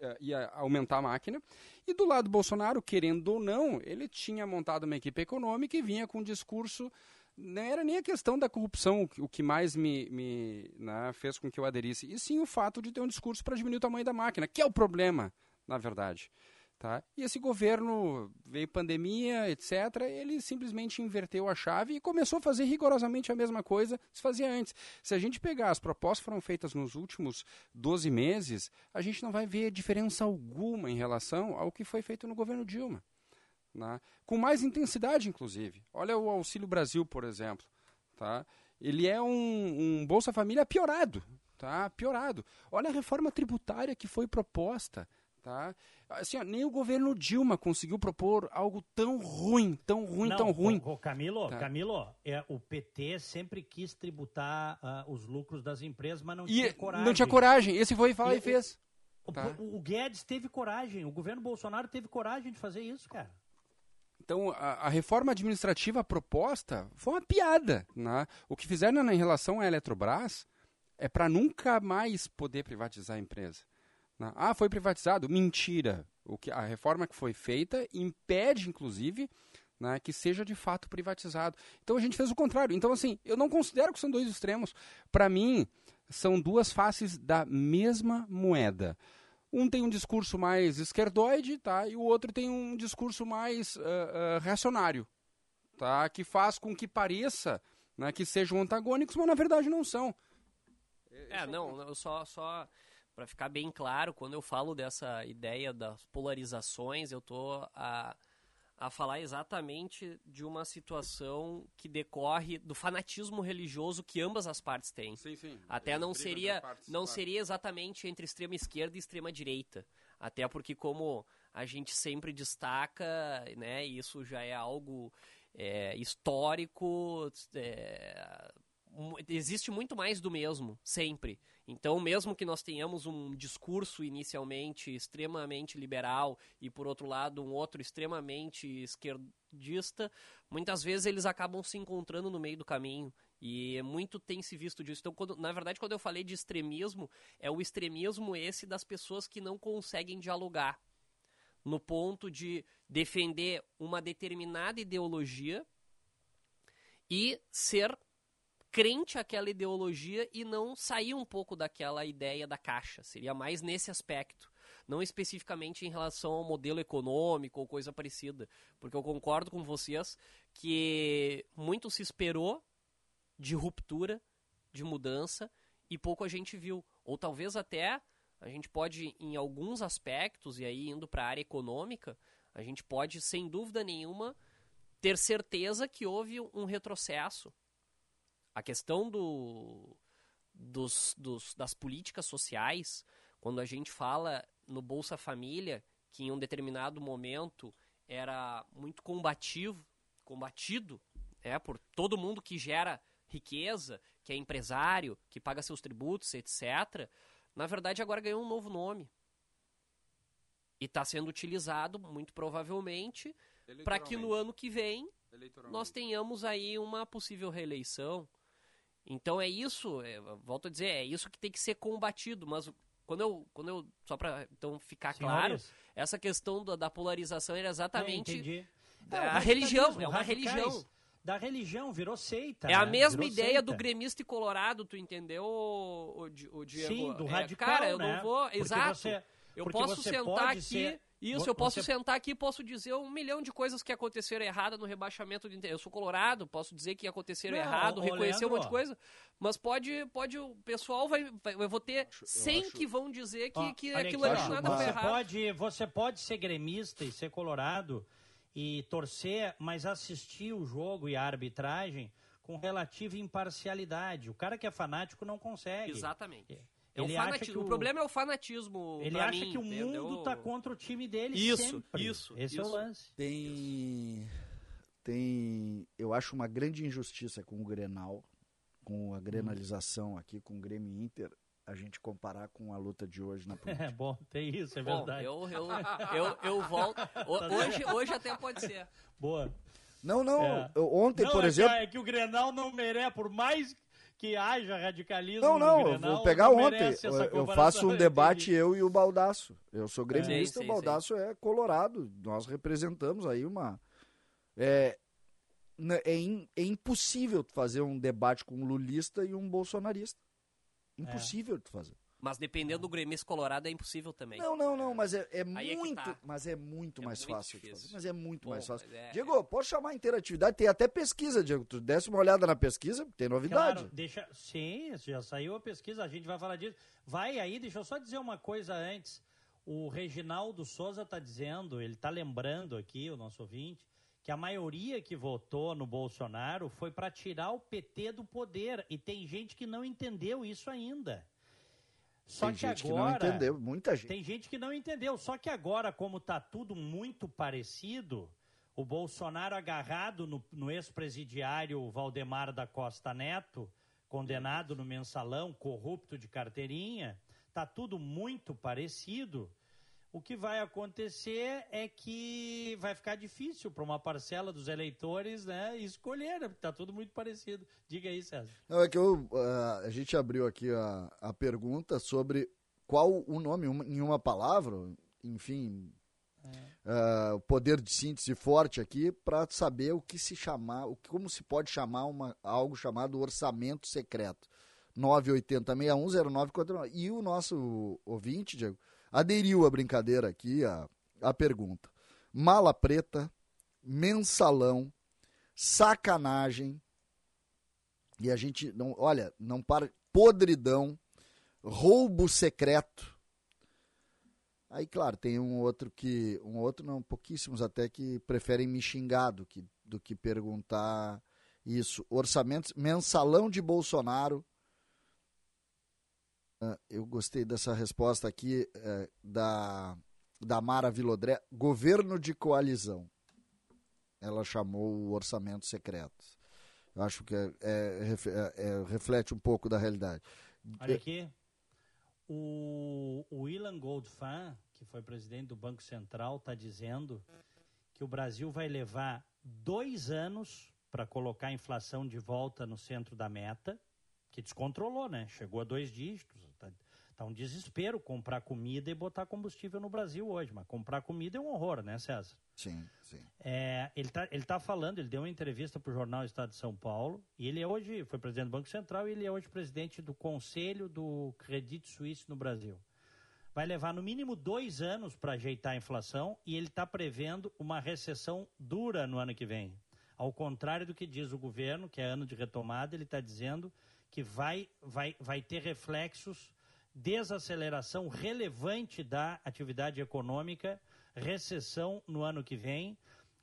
eh, ia aumentar a máquina. E do lado do Bolsonaro, querendo ou não, ele tinha montado uma equipe econômica e vinha com um discurso não era nem a questão da corrupção o que mais me, me né, fez com que eu aderisse, e sim o fato de ter um discurso para diminuir o tamanho da máquina, que é o problema, na verdade. Tá? E esse governo veio pandemia, etc. Ele simplesmente inverteu a chave e começou a fazer rigorosamente a mesma coisa que se fazia antes. Se a gente pegar as propostas que foram feitas nos últimos 12 meses, a gente não vai ver diferença alguma em relação ao que foi feito no governo Dilma. Né? Com mais intensidade, inclusive. Olha o Auxílio Brasil, por exemplo. Tá? Ele é um, um Bolsa Família piorado. Tá? Piorado. Olha a reforma tributária que foi proposta. Tá? Assim, ó, nem o governo Dilma conseguiu propor algo tão ruim, tão ruim, Não, tão ruim. ô, ô, Camilo, Tá. Camilo, é, o PT sempre quis tributar ah, os lucros das empresas, mas não E tinha coragem. não tinha coragem. Esse foi falar E e, fez. O, Tá. o- o Guedes teve coragem, o governo Bolsonaro teve coragem de fazer isso, cara. Então, a, a reforma administrativa proposta foi uma piada. Né? O que fizeram em relação à Eletrobras é para nunca mais poder privatizar a empresa. Né? Ah, foi privatizado? Mentira. O que, a reforma que foi feita impede, inclusive, né, que seja de fato privatizado. Então a gente fez o contrário. Então, assim, eu não considero que são dois extremos. Para mim, são duas faces da mesma moeda. Um tem um discurso mais esquerdoide, tá? E o outro tem um discurso mais ah, ah, reacionário, tá? Que faz com que pareça né, que sejam antagônicos, mas na verdade não são. É, não, eu só, só para ficar bem claro, quando eu falo dessa ideia das polarizações, eu tô a, a falar exatamente de uma situação que decorre do fanatismo religioso que ambas as partes têm. Sim, sim. Até não seria, não seria exatamente entre extrema esquerda e extrema direita. Até porque como a gente sempre destaca, né, isso já é algo é, histórico, é, existe muito mais do mesmo, sempre. Então, mesmo que nós tenhamos um discurso inicialmente extremamente liberal e, por outro lado, um outro extremamente esquerdista, muitas vezes eles acabam se encontrando no meio do caminho. E muito tem se visto disso. Então, quando- na verdade, quando eu falei de extremismo, é o extremismo esse das pessoas que não conseguem dialogar. No ponto de defender uma determinada ideologia e ser crente àquela ideologia e não sair um pouco daquela ideia da caixa. Seria mais nesse aspecto. Não especificamente em relação ao modelo econômico ou coisa parecida. Porque eu concordo com vocês que muito se esperou de ruptura, de mudança, e pouco a gente viu. Ou talvez até a gente pode, em alguns aspectos, e aí indo para a área econômica, a gente pode, sem dúvida nenhuma, ter certeza que houve um retrocesso. A questão do, dos, dos- das políticas sociais, quando a gente fala no Bolsa Família, que em um determinado momento era muito combativo, combatido é, por todo mundo que gera riqueza, que é empresário, que paga seus tributos, etc., na verdade agora ganhou um novo nome. E está sendo utilizado, muito provavelmente, para que no ano que vem nós tenhamos aí uma possível reeleição. Então é isso, é, volto a dizer, é isso que tem que ser combatido, mas quando eu, quando eu só para então ficar claro, essa questão da, da polarização era É, exatamente É, o religião, radicalismo, é uma religião. Da religião, virou seita. É a né? mesma Virou ideia seita. do gremista e colorado, tu entendeu, o, o, o Diego? Sim, do É, radical, Cara, eu né? não vou... Porque Exato. você- eu posso sentar aqui... ser- Isso, eu posso você- sentar aqui e posso dizer um milhão de coisas que aconteceram errado no rebaixamento do Inter. Eu sou colorado, posso dizer que aconteceram Não, errado, reconhecer um monte de coisa. Mas pode, pode o pessoal vai, vai eu vou ter 100 que vão dizer que, Ó, que aquilo aqui, ali nada foi você errado. pode, você pode ser gremista e ser colorado e torcer, mas assistir o jogo e a arbitragem com relativa imparcialidade. O cara que é fanático não consegue. Exatamente. É o, Ele acha que o... problema é o fanatismo. Ele pra acha mim, que o entendeu? mundo tá contra o time dele Isso, sempre. isso, Esse é o isso. lance. Tem. Tem. Eu acho uma grande injustiça com o Grenal, com a grenalização aqui, com o Grêmio Inter, a gente comparar com a luta de hoje na política. É bom, tem isso, é Bom, verdade. eu, eu, eu, eu volto. O- hoje, hoje até pode ser. Boa. Não, não. É. ontem, Não, por é exemplo. Que, é que o Grenal não merece, por mais que haja radicalismo Não, no não, eu Grenal, vou pegar ontem. Eu, eu faço um eu debate, entendi. eu e o Baldaço. Eu sou gremista, o Baldaço é colorado. Nós representamos aí uma. É, n- é, im- é impossível fazer um debate com um lulista e um bolsonarista. Impossível tu fazer. Mas dependendo do Grêmio Colorado é impossível também. Não, não, não, mas é, é é muito, tá. mas é muito É mais muito fácil. fazer, mas é muito Pô, mais fácil. é- Diego, pode chamar a interatividade, tem até pesquisa, Diego. Tu desse uma olhada na pesquisa, tem novidade. Claro, deixa. Sim, já saiu a pesquisa, a gente vai falar disso. Vai aí, deixa eu só dizer uma coisa antes. O Reginaldo Souza está dizendo, ele está lembrando aqui, o nosso ouvinte, que a maioria que votou no Bolsonaro foi para tirar o PT do poder. E tem gente que não entendeu isso ainda. Só tem que gente agora. que não entendeu, muita gente. Tem gente que não entendeu. Só que agora, como tá tudo muito parecido, o Bolsonaro agarrado no, no ex-presidiário Valdemar da Costa Neto, condenado no mensalão, corrupto de carteirinha, tá tudo muito parecido. O que vai acontecer é que vai ficar difícil para uma parcela dos eleitores né, escolher, porque tá tudo muito parecido. Diga aí, César. Não, é que eu, ah, a gente abriu aqui a, a pergunta sobre qual o nome em uma palavra, enfim, ah, o poder de síntese forte aqui para saber o que se chamar, o como se pode chamar uma, algo chamado orçamento secreto. 980610949. E o nosso ouvinte, Diego, aderiu à brincadeira aqui, a, a pergunta. Mala preta, mensalão, sacanagem, e a gente não, olha, não para podridão, roubo secreto. Aí, claro, tem um outro que, um outro não, pouquíssimos até que preferem me xingar do que, do que perguntar isso. Orçamentos, mensalão de Bolsonaro. Eu gostei dessa resposta aqui eh, da, da Mara Vilodré. Governo de coalizão. Ela chamou o orçamento secreto. Eu acho que é, é, é, é, reflete um pouco da realidade. Olha aqui. O, o Ilan Goldfan, que foi presidente do Banco Central, está dizendo que o Brasil vai levar dois anos para colocar a inflação de volta no centro da meta, que descontrolou, né? Chegou a dois dígitos. Tá, tá um desespero comprar comida e botar combustível no Brasil hoje. Mas comprar comida é um horror, né, César? Sim, sim. É, ele está ele tá falando, ele deu uma entrevista para o jornal Estado de São Paulo, e ele é hoje, foi presidente do Banco Central, e ele é hoje presidente do Conselho do Credit Suisse no Brasil. Vai levar no mínimo dois anos para ajeitar a inflação, e ele está prevendo uma recessão dura no ano que vem. Ao contrário do que diz o governo, que é ano de retomada, ele está dizendo que vai, vai, vai ter reflexos, desaceleração relevante da atividade econômica, recessão no ano que vem.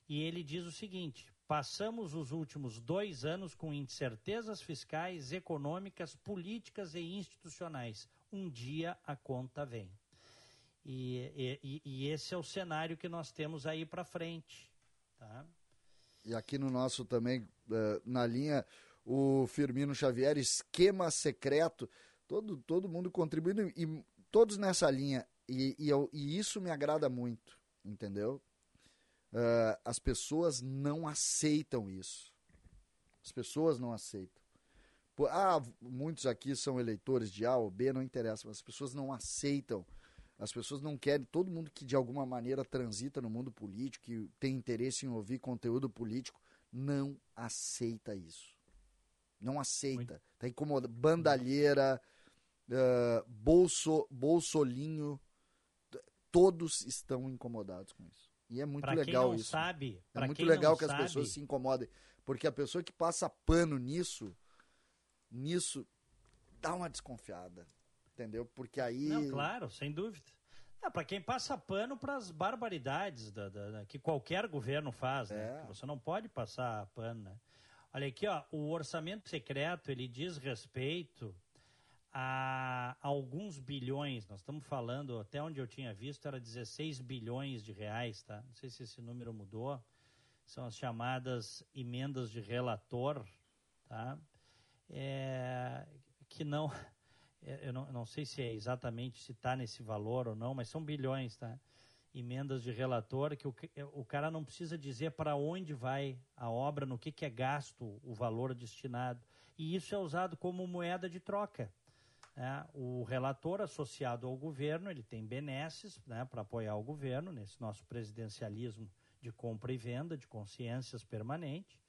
E ele diz o seguinte: passamos os últimos dois anos com incertezas fiscais, econômicas, políticas e institucionais. Um dia a conta vem. E, e- e esse é o cenário que nós temos aí para frente. Tá? E aqui no nosso também, eh, na linha, o Firmino Xavier, esquema secreto, todo, todo mundo contribuindo e todos nessa linha. E, e, eu- e isso me agrada muito, entendeu? Eh, as pessoas não aceitam isso. As pessoas não aceitam. Pô, Ah, muitos aqui são eleitores de A ou B, não interessa, mas as pessoas não aceitam. As pessoas não querem, todo mundo que de alguma maneira transita no mundo político, que tem interesse em ouvir conteúdo político, não aceita isso. Não aceita. Está incomodado. Bandalheira, eh, bolso, bolsolinho, todos estão incomodados com isso. E é muito Pra quem legal não isso. sabe- é muito quem legal que as sabe- pessoas se incomodem. Porque a pessoa que passa pano nisso, nisso, dá uma desconfiada. Entendeu? Porque aí. Não, claro, sem dúvida. para quem passa pano para as barbaridades da, da- da- que qualquer governo faz, né? É. Você não pode passar pano, né? Olha aqui, ó, o orçamento secreto ele diz respeito a alguns bilhões. Nós estamos falando, até onde eu tinha visto, era 16 bilhões de reais, tá? Não sei se esse número mudou. São as chamadas emendas de relator, tá? É, que não, é, eu não, não sei se é exatamente se está nesse valor ou não, mas são bilhões, tá? Emendas de relator que o, o cara não precisa dizer para onde vai a obra, no que, que é gasto o valor destinado. E isso é usado como moeda de troca. Né? O relator associado ao governo, ele tem benesses né, para apoiar o governo nesse nosso presidencialismo de compra e venda de consciências permanente.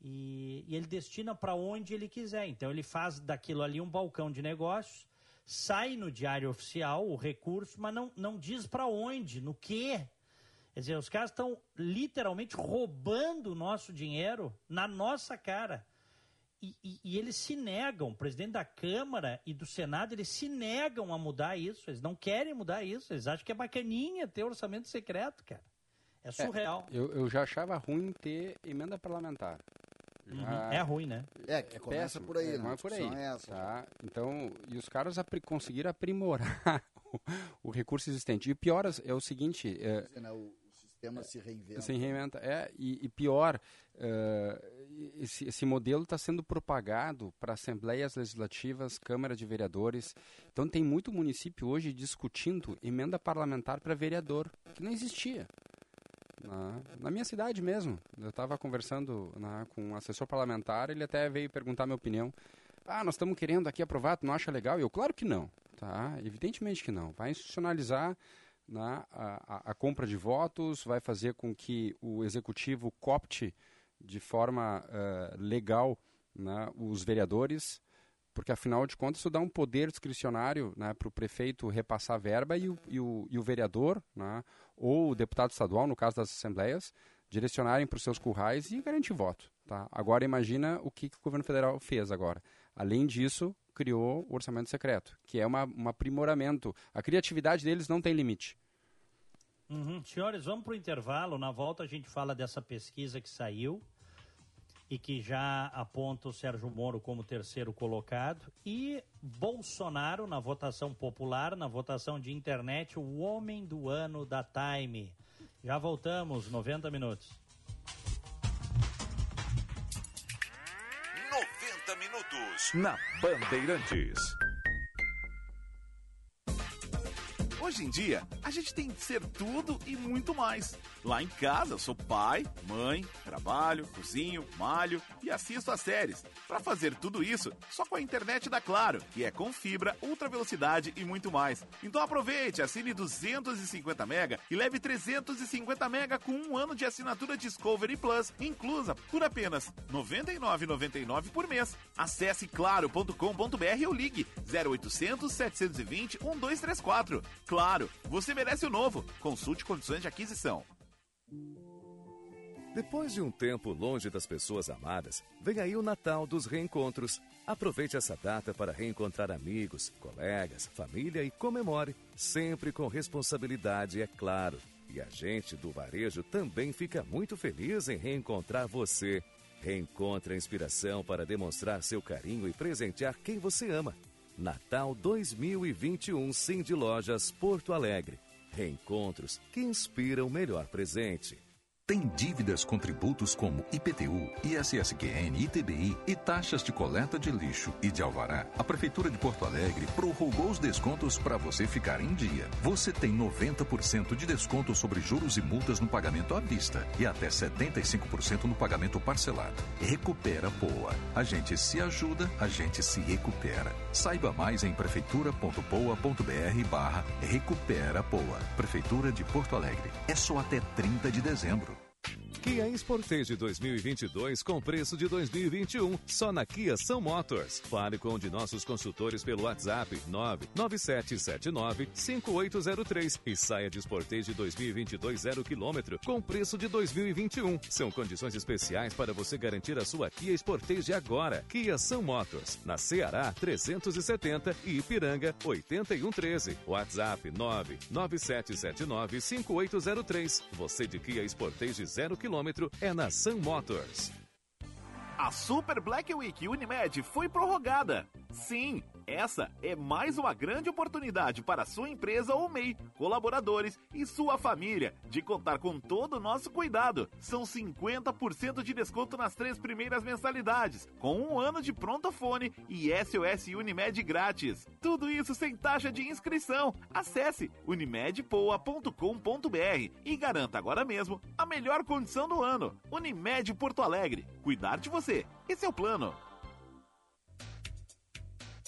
E, e ele destina para onde ele quiser. Então ele faz daquilo ali um balcão de negócios. sai no diário oficial o recurso, mas não, não diz para onde, no quê. Quer dizer, os caras estão literalmente roubando o nosso dinheiro na nossa cara. E, e, e, eles se negam, o presidente da Câmara e do Senado, eles se negam a mudar isso, eles não querem mudar isso, eles acham que é bacaninha ter orçamento secreto, cara. É surreal. É, eu, eu já achava ruim ter emenda parlamentar. Uhum. É ruim, né? É, que começa péssimo, por aí, é, né? por aí. É essa, tá? Então, e os caras apri conseguiram aprimorar o, o, recurso existente. E pior é o seguinte... É, o sistema se reinventa. Se reinventa, é. E, e pior, uh, esse, esse modelo está sendo propagado para assembleias legislativas, Câmara de Vereadores. Então, tem muito município hoje discutindo emenda parlamentar para vereador, que não existia. Na, na, minha cidade mesmo. Eu estava conversando né, com um assessor parlamentar, ele até veio perguntar minha opinião. Ah, nós estamos querendo aqui aprovar, tu não acha legal? Eu, claro que não. Tá? Evidentemente que não. Vai institucionalizar né, a, a, compra de votos, vai fazer com que o executivo copte de forma uh, legal né, os vereadores, porque afinal de contas isso dá um poder discricionário né, para o prefeito repassar verba e o, e o, e o vereador, né, ou o deputado estadual, no caso das assembleias, direcionarem para os seus currais e garantir voto. Tá? Agora imagina o que, que, o governo federal fez agora. Além disso, criou o orçamento secreto, que é uma, um aprimoramento. A criatividade deles não tem limite. Uhum. Senhores, vamos para o intervalo. Na volta a gente fala dessa pesquisa que saiu e que já aponta o Sérgio Moro como terceiro colocado, e Bolsonaro na votação popular, na votação de internet, o homem do ano da Time. Já voltamos, 90 minutos. Na Bandeirantes. Hoje em dia, a gente tem que ser tudo e muito mais. Lá em casa, sou pai, mãe, trabalho, cozinho, malho e assisto a séries. Para fazer tudo isso, só com a internet da Claro, que é com fibra, ultra velocidade e muito mais. Então aproveite, assine 250 mega e leve 350 mega com um ano de assinatura Discovery Plus, inclusa por apenas R$ 99,99 por mês. Acesse claro.com.br ou ligue 0800 720 1234. Claro, você merece o novo. Consulte condições de aquisição. Depois de um tempo longe das pessoas amadas, vem aí o Natal dos Reencontros. Aproveite essa data para reencontrar amigos, colegas, família e comemore, sempre com responsabilidade, é claro. E a gente do varejo também fica muito feliz em reencontrar você. Reencontre a inspiração para demonstrar seu carinho e presentear quem você ama. Natal 2021 Cindy Lojas Porto Alegre. Reencontros que inspiram o melhor presente. Tem dívidas com tributos como IPTU, ISSQN, ITBI e taxas de coleta de lixo e de alvará? A Prefeitura de Porto Alegre prorrogou os descontos para você ficar em dia. Você tem 90% de desconto sobre juros e multas no pagamento à vista e até 75% no pagamento parcelado. Recupera Poa. A gente se ajuda, a gente se recupera. Saiba mais em prefeitura.poa.br barra Recupera Poa. Prefeitura de Porto Alegre. É só até 30 de dezembro. Kia Sportage 2022 com preço de 2021 só na Kia São Motors. Fale com um de nossos consultores pelo WhatsApp 997795803 e saia de Sportage 2022 0 km com preço de 2021. São condições especiais para você garantir a sua Kia Sportage agora. Kia São Motors, na Ceará 370 e Ipiranga 8113. WhatsApp 997795803. Você de Kia Sportage 0 km quilômetro é na Sun Motors. A Super Black Week Unimed foi prorrogada. Sim, essa é mais uma grande oportunidade para sua empresa ou MEI, colaboradores e sua família de contar com todo o nosso cuidado. São 50% de desconto nas três primeiras mensalidades, com um ano de pronto-fone e SOS Unimed grátis. Tudo isso sem taxa de inscrição. Acesse unimedpoa.com.br e garanta agora mesmo a melhor condição do ano. Unimed Porto Alegre. Cuidar de você. Esse é o plano.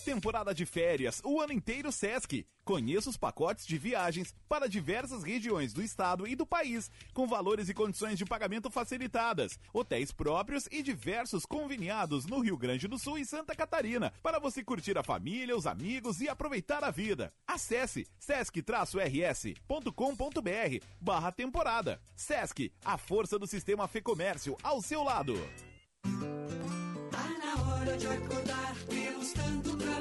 Temporada de férias, o ano inteiro Sesc. Conheça os pacotes de viagens para diversas regiões do estado e do país, com valores e condições de pagamento facilitadas, hotéis próprios e diversos conveniados no Rio Grande do Sul e Santa Catarina, para você curtir a família, os amigos e aproveitar a vida. Acesse sesc-rs.com.br barra temporada. Sesc, a força do sistema Fê Comércio ao seu lado. Tá na hora de acordar,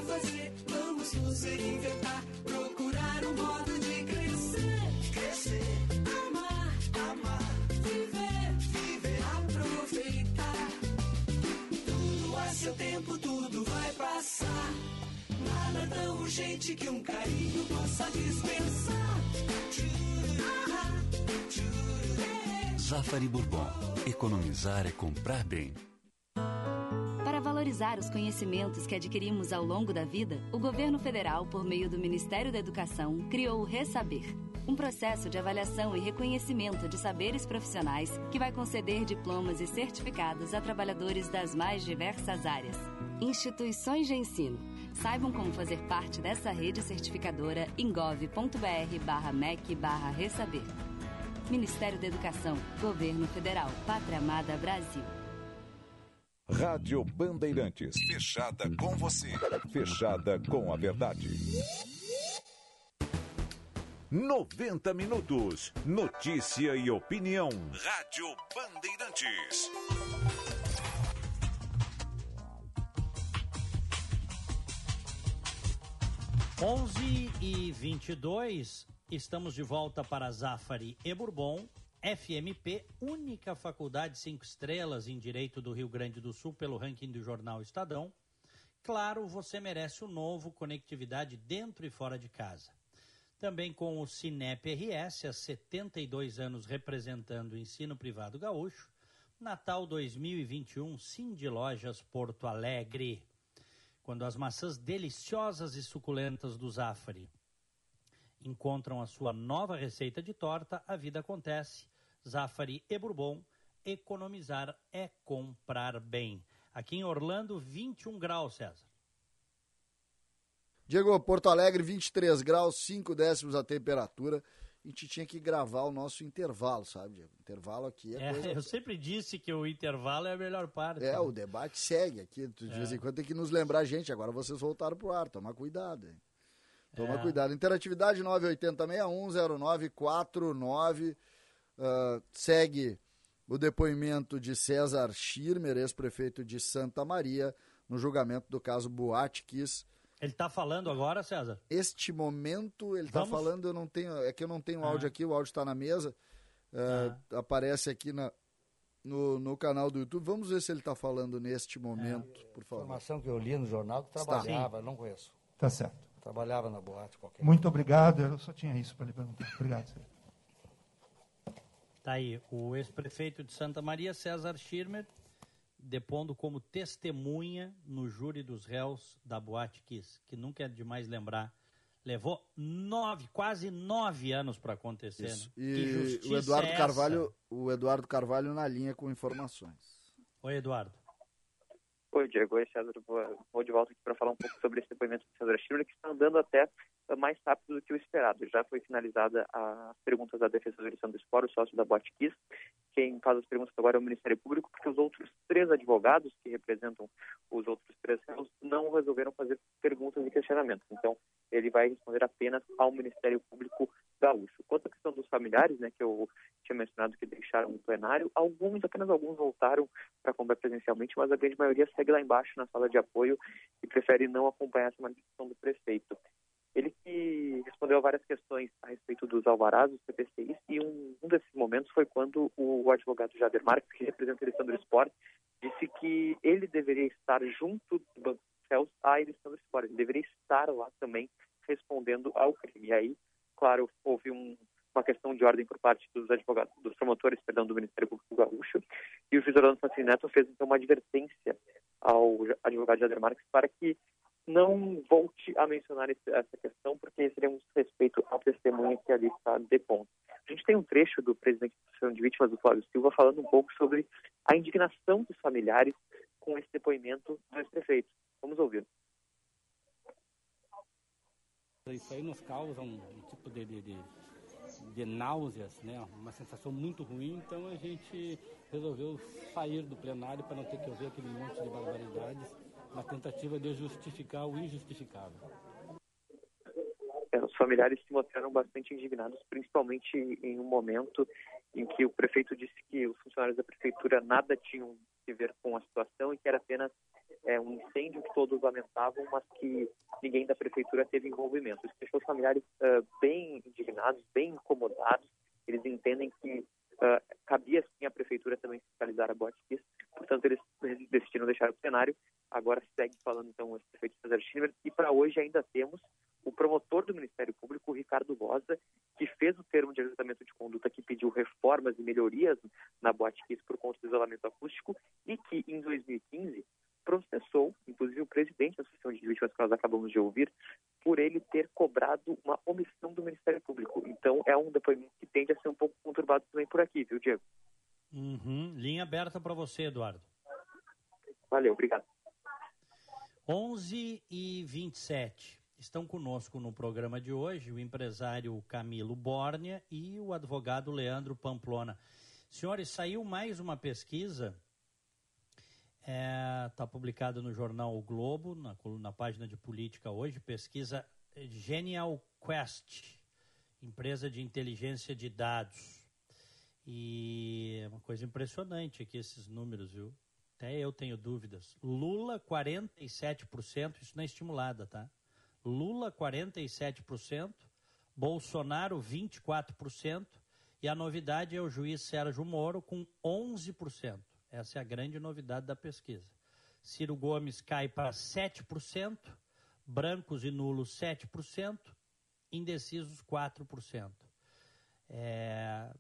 fazer. Vamos nos reinventar, procurar um modo de crescer. Crescer, amar, amar, viver, viver, aproveitar. Tudo a seu tempo, tudo vai passar. Nada tão urgente que um carinho possa dispensar. Ah, Zafari Bourbon. Economizar é comprar bem. Valorizar os conhecimentos que adquirimos ao longo da vida, o governo federal, por meio do Ministério da Educação, criou o Resaber, um processo de avaliação e reconhecimento de saberes profissionais que vai conceder diplomas e certificados a trabalhadores das mais diversas áreas. Instituições de ensino. Saibam como fazer parte dessa rede certificadora em gov.br/mec/resaber. Ministério da Educação, Governo Federal, Pátria Amada Brasil. Rádio Bandeirantes. Fechada com você. Fechada com a verdade. 90 minutos. Notícia e opinião. Rádio Bandeirantes. Onze e 22 estamos de volta para Zafari e Bourbon. FMP, única faculdade cinco estrelas em Direito do Rio Grande do Sul pelo ranking do jornal Estadão. Claro, você merece o novo conectividade dentro e fora de casa. Também com o Cinep RS, há 72 anos representando o ensino privado gaúcho. Natal 2021, Sim de Lojas Porto Alegre. Quando as maçãs deliciosas e suculentas do Zafari encontram a sua nova receita de torta, a vida acontece. Zafari e Bourbon, economizar é comprar bem. Aqui em Orlando, 21 graus, César. Diego, Porto Alegre, 23 graus, 5 décimos a temperatura. A gente tinha que gravar o nosso intervalo, sabe, Diego? Intervalo aqui é, É, coisa... eu sempre disse que o intervalo é a melhor parte. É, o debate segue aqui. De vez em quando tem que nos lembrar, gente. Agora vocês voltaram pro ar, tomar cuidado, hein? Toma É. cuidado. Interatividade 980610949. Uh, segue o depoimento de César Schirmer, ex-prefeito de Santa Maria, no julgamento do caso Boate Kiss. Ele está falando agora, César? Este momento ele está falando, eu não tenho, é que eu não tenho Ah. áudio aqui, o áudio está na mesa. Uh, Aparece aqui na, no, no canal do YouTube. Vamos ver se ele está falando neste momento, por favor. Informação que eu li no jornal que trabalhava, não conheço. Tá certo. Trabalhava na boate qualquer. Muito obrigado. Eu só tinha isso para lhe perguntar. Obrigado. senhor. Tá aí, o ex-prefeito de Santa Maria, César Schirmer, depondo como testemunha no júri dos réus da Boate Kiss, que nunca é demais lembrar. Levou nove, quase nove anos para acontecer. Isso. Né? E o Eduardo é? Carvalho, o Eduardo Carvalho na linha com informações. Oi, Eduardo. Oi, Diego. Oi, César. Vou, vou de volta aqui para falar um pouco sobre esse depoimento do César Schirmer, que está andando até mais rápido do que o esperado. Já foi finalizada as perguntas da defesa do Alessandro Spor, o sócio da Boate Kiss. Quem faz as perguntas agora é o Ministério Público, porque os outros três advogados que representam os outros três réus não resolveram fazer perguntas e questionamentos. Então, ele vai responder apenas ao Ministério Público gaúcho. Quanto à questão dos familiares, né, que eu tinha mencionado que deixaram o plenário, alguns, apenas alguns voltaram para acompanhar presencialmente, mas a grande maioria segue lá embaixo na sala de apoio e prefere não acompanhar essa manifestação do prefeito. Ele que respondeu a várias questões a respeito dos alvarás, dos CPCIs, e um, um desses momentos foi quando o advogado Jader Marques, que representa o Alessandro Sport, disse que ele deveria estar junto do Banco dos Céus a Alessandro Sport. Ele deveria estar lá também respondendo ao crime. E aí, claro, houve um, uma questão de ordem por parte dos advogados, dos promotores, perdão, do Ministério Público Gaúcho, e o juiz Orlando Francine Neto fez então uma advertência ao advogado Jader Marques para que não volte a mencionar esse, essa questão, porque seria um desrespeito ao testemunha que ali está depondo. A gente tem um trecho do presidente da Associação de Vítimas, do Flávio Silva, falando um pouco sobre a indignação dos familiares com esse depoimento do ex-prefeito. Vamos ouvir. Isso aí nos causa um, um tipo de, de, de, de náuseas, né? uma sensação muito ruim, então a gente resolveu sair do plenário para não ter que ouvir aquele monte de barbaridades, na tentativa de justificar o injustificável. É, os familiares se mostraram bastante indignados, principalmente em um momento em que o prefeito disse que os funcionários da prefeitura nada tinham a ver com a situação e que era apenas é, um incêndio que todos lamentavam, mas que ninguém da prefeitura teve envolvimento. Isso deixou os familiares uh, bem indignados, bem incomodados. Eles entendem que uh, cabia sim a prefeitura também fiscalizar a Botkiss, portanto eles decidiram deixar o cenário. Agora segue falando então o prefeito César Schindler e para hoje ainda temos o promotor do Ministério Público, Ricardo Rosa, que fez o termo de ajustamento de conduta que pediu reformas e melhorias na Boate Kiss por conta do isolamento acústico e que, em 2015, processou, inclusive o presidente da Associação de Vítimas que nós acabamos de ouvir, por ele ter cobrado uma omissão do Ministério Público. Então, é um depoimento que tende a ser um pouco conturbado também por aqui, viu, Diego? Uhum. Linha aberta para você, Eduardo. Valeu, obrigado. 11 e 27. Estão conosco no programa de hoje o empresário Camilo Bórnia e o advogado Leandro Pamplona. Senhores, saiu mais uma pesquisa, está é, tá publicado no jornal O Globo, na, na página de política hoje, pesquisa Genial Quest, empresa de inteligência de dados. E é uma coisa impressionante aqui esses números, viu? Até eu tenho dúvidas. Lula, 47%, isso não é estimulada, tá? Lula 47%, Bolsonaro 24%, e a novidade é o juiz Sérgio Moro com 11%. Essa é a grande novidade da pesquisa. Ciro Gomes cai para 7%, brancos e nulos 7%, indecisos 4%. É,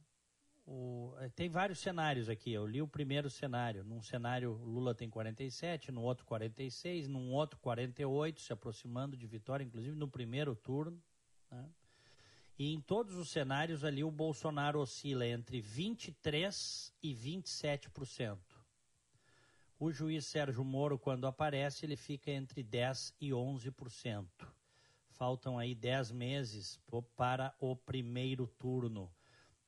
o, é, tem vários cenários aqui. Eu li o primeiro cenário. Num cenário, Lula tem 47, no outro 46, num outro 48, se aproximando de vitória, inclusive no primeiro turno. Né? E em todos os cenários ali, o Bolsonaro oscila entre 23% e 27%. O juiz Sérgio Moro, quando aparece, ele fica entre 10% e 11%. Faltam aí 10 meses para o primeiro turno.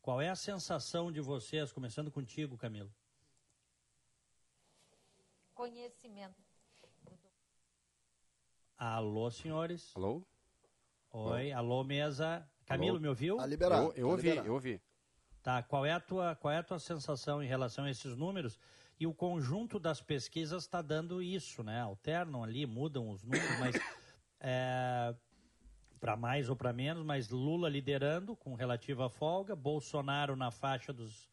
Qual é a sensação de vocês, começando contigo, Camilo? Conhecimento. Alô, senhores. Alô? Oi, alô, mesa. Camilo, Alô? me ouviu? Tá liberado. Eu, eu tá ouvi, liberado. eu ouvi. Tá, qual é, a tua, qual é a tua sensação em relação a esses números? E o conjunto das pesquisas está dando isso, né? Alternam ali, mudam os números, mas é, para mais ou para menos, mas Lula liderando com relativa folga, Bolsonaro na faixa dos,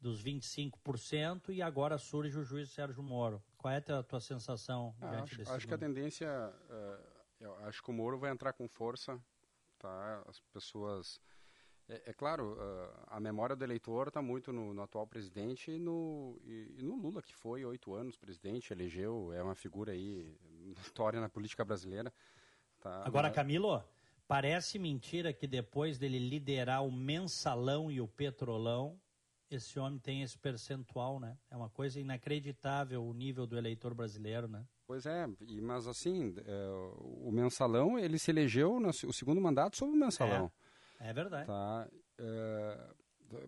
dos 25% e agora surge o juiz Sérgio Moro. Qual é a tua, tua sensação Ah, acho acho que a tendência, eu acho que o Moro vai entrar com força, tá? As pessoas, é, é claro, eh, a memória do eleitor está muito no, no atual presidente e no, e, e no Lula que foi oito anos presidente, elegeu, é uma figura aí notória na política brasileira. Tá? Agora, Mas- Camilo, parece mentira que depois dele liderar o mensalão e o petrolão, esse homem tem esse percentual, né? É uma coisa inacreditável o nível do eleitor brasileiro, né? Pois é, mas assim, eh, o mensalão, ele se elegeu no o segundo mandato sob o mensalão. É verdade. Tá? Eh,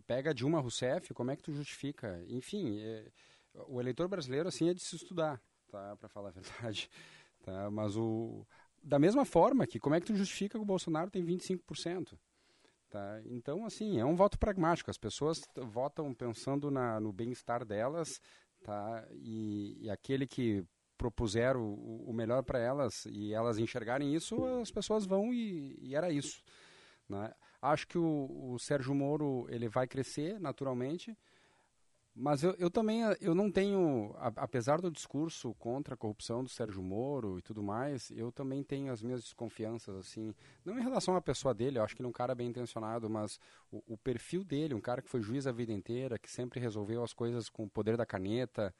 pega Dilma Rousseff, como é que tu justifica? Enfim, eh, o eleitor brasileiro assim é de se estudar, tá? Para falar a verdade, tá? Mas o da mesma forma que como é que tu justifica que o Bolsonaro tem 25%? Tá? Então, assim, é um voto pragmático. As pessoas votam pensando na, no bem-estar delas, tá? E, e aquele que propuser o, o melhor para elas e elas enxergarem isso, as pessoas vão e, e era isso. Né? Acho que o, o Sérgio Moro ele vai crescer naturalmente, mas eu, eu também eh, eu não tenho, apesar do discurso contra a corrupção do Sérgio Moro e tudo mais, eu também tenho as minhas desconfianças assim, não em relação à pessoa dele, eu acho que ele é um cara bem intencionado, mas o, o perfil dele, um cara que foi juiz a vida inteira, que sempre resolveu as coisas com o poder da caneta,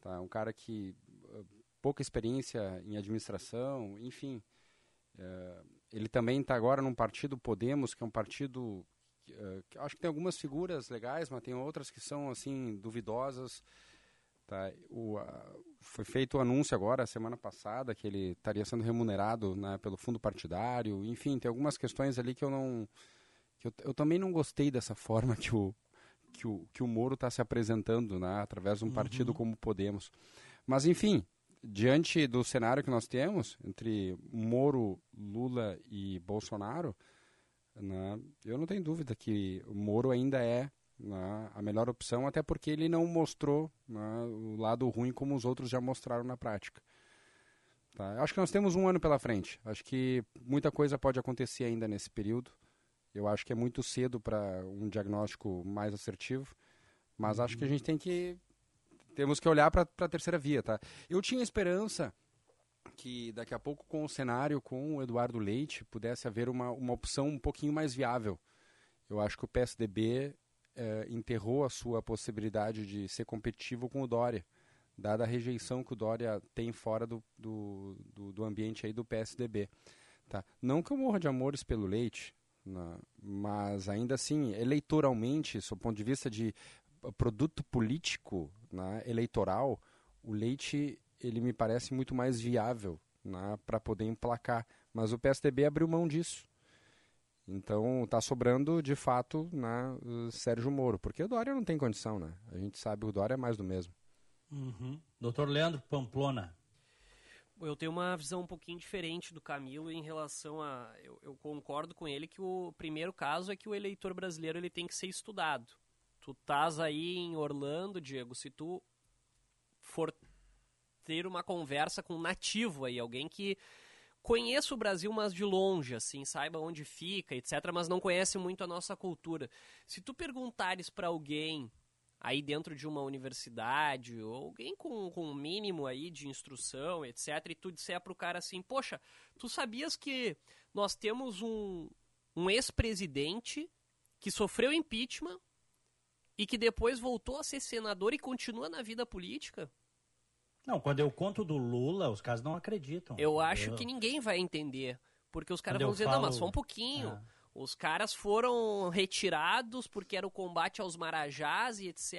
tá? Um cara que eh, pouca experiência em administração, enfim. Eh, ele também está agora num partido Podemos, que é um partido que, que eu acho que tem algumas figuras legais, mas tem outras que são assim duvidosas. Tá? O, a, foi feito o anúncio agora, semana passada, que ele estaria sendo remunerado né, pelo fundo partidário. Enfim, tem algumas questões ali que eu não. Que eu, eu também não gostei dessa forma que o, que o, que o Moro está se apresentando, né, através de um partido Uhum. como Podemos. Mas, enfim, diante do cenário que nós temos, entre Moro, Lula e Bolsonaro, né, eu não tenho dúvida que o Moro ainda é né, a melhor opção, até porque ele não mostrou né, o lado ruim como os outros já mostraram na prática. Tá? Acho que nós temos um ano pela frente. Acho que muita coisa pode acontecer ainda nesse período. Eu acho que é muito cedo para um diagnóstico mais assertivo, mas acho que a gente tem que temos que olhar para a terceira via, tá? Eu tinha esperança que daqui a pouco com o cenário com o Eduardo Leite pudesse haver uma, uma opção um pouquinho mais viável. Eu acho que o PSDB eh, enterrou a sua possibilidade de ser competitivo com o Dória, dada a rejeição que o Dória tem fora do, do, do, do ambiente aí do PSDB. Tá? Não que eu morra de amores pelo Leite, né, mas ainda assim, eleitoralmente, do ponto de vista de produto político né, eleitoral, o Leite ele me parece muito mais viável né, para poder emplacar. Mas o PSDB abriu mão disso. Então está sobrando, de fato, né, o Sérgio Moro. Porque o Dória não tem condição, né? A gente sabe que o Dória é mais do mesmo. Uhum. Doutor Leandro Pamplona. Eu tenho uma visão um pouquinho diferente do Camilo em relação a. Eu, eu concordo com ele que o primeiro caso é que o eleitor brasileiro ele tem que ser estudado. Tu estás aí em Orlando, Diego, se tu for ter uma conversa com um nativo aí, alguém que conheça o Brasil, mas de longe, assim, saiba onde fica, etc., mas não conhece muito a nossa cultura. Se tu perguntares para alguém aí dentro de uma universidade, ou alguém com, com um mínimo aí de instrução, etc., e tu disser pro cara assim, poxa, tu sabias que nós temos um, um ex-presidente que sofreu impeachment e que depois voltou a ser senador e continua na vida política? Não, quando eu conto do Lula, os caras não acreditam. Eu acho que ninguém vai entender. Porque os caras vão dizer, não, falo- mas só um pouquinho. Ah. Os caras foram retirados porque era o combate aos marajás e etc.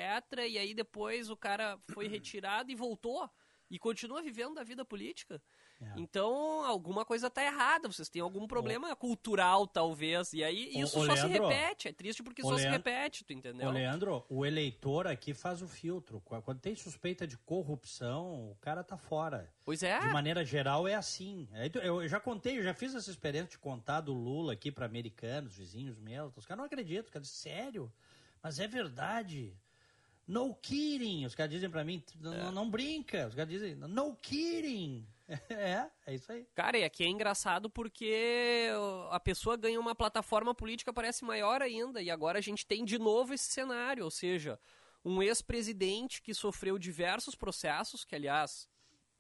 E aí depois o cara foi retirado e voltou. E continua vivendo a vida política. É. Então, alguma coisa tá errada. Vocês têm algum problema cultural, talvez. E aí isso ô, só se Leandro, repete. É triste porque só se Leandro- repete, tu entendeu? Ô, Leandro, o eleitor aqui faz o filtro. Qu- Quando tem suspeita de corrupção, o cara tá fora. Pois é. De maneira geral é assim. Eu já contei, eu já fiz essa experiência de contar do Lula aqui para americanos, vizinhos meus. Os caras não acreditam. Os caras dizem, sério? Mas é verdade. No kidding. Os caras dizem para mim, "Não- não, não brinca. Os caras dizem, no kidding. É, é isso aí. Cara, e aqui é engraçado porque a pessoa ganha uma plataforma política parece maior ainda. E agora a gente tem de novo esse cenário, ou seja, um ex-presidente que sofreu diversos processos, que aliás,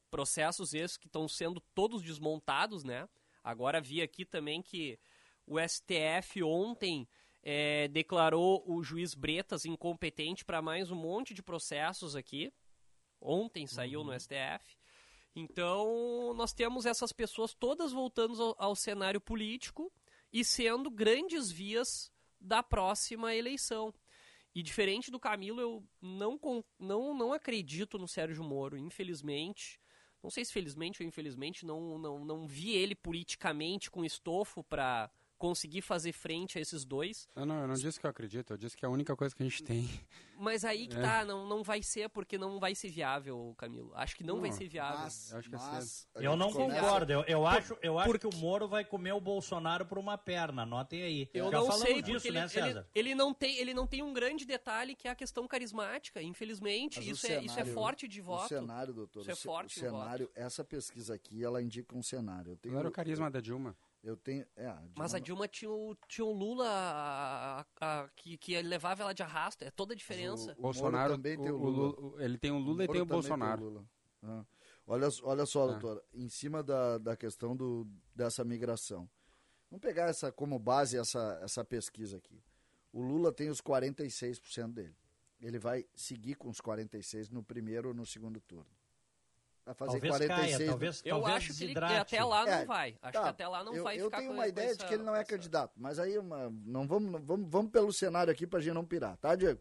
processos esses que estão sendo todos desmontados, né? Agora vi aqui também que o STF ontem eh, declarou o juiz Bretas incompetente para mais um monte de processos aqui. Ontem saiu no STF. Então, nós temos essas pessoas todas voltando ao, ao cenário político e sendo grandes vias da próxima eleição. E diferente do Camilo, eu não, não, não acredito no Sérgio Moro, infelizmente. Não sei se felizmente ou infelizmente, não, não, não vi ele politicamente com estofo para conseguir fazer frente a esses dois. Eu não, eu não disse que eu acredito, eu disse que é a única coisa que a gente tem. Mas aí que É. tá, não, não vai ser, porque não vai ser viável, Camilo. Acho que não, Não, vai ser viável. mas- Eu acho que é mas a Eu não começa- concordo. Eu, eu acho, eu acho que o Moro vai comer o Bolsonaro por uma perna. Anotem aí. Eu Já não sei, disso, porque ele, né, César? ele, ele não tem, ele não tem um grande detalhe que é a questão carismática, infelizmente. Mas Isso é, isso é cenário- forte de voto. O cenário, doutor. Isso é forte o de voto. cenário, essa pesquisa aqui, ela indica um cenário. Eu tenho, Não era o carisma da Dilma. Eu tenho, é, a Mas a Dilma- tinha o, tinha o Lula a- a- a- que, que levava ela de arrasto. É toda a diferença. O Bolsonaro, também tem o- o o Lula. Lula- ele tem o Lula e Moro tem o Bolsonaro. Lula. Ah. Olha, olha só, Tá. doutora, em cima da, da questão do, dessa migração. Vamos pegar essa como base essa, essa pesquisa aqui. O Lula tem os 46% dele. Ele vai seguir com os 46 no primeiro ou no segundo turno. Vai fazer Talvez 46. caia, talvez, Eu talvez acho que ele, até lá não É, vai. Acho tá, que até lá não eu, vai eu ficar tenho com- uma com ideia essa- de que ele não é essa- candidato, mas aí uma- não vamos, vamos, vamos pelo cenário aqui pra gente não pirar, tá, Diego?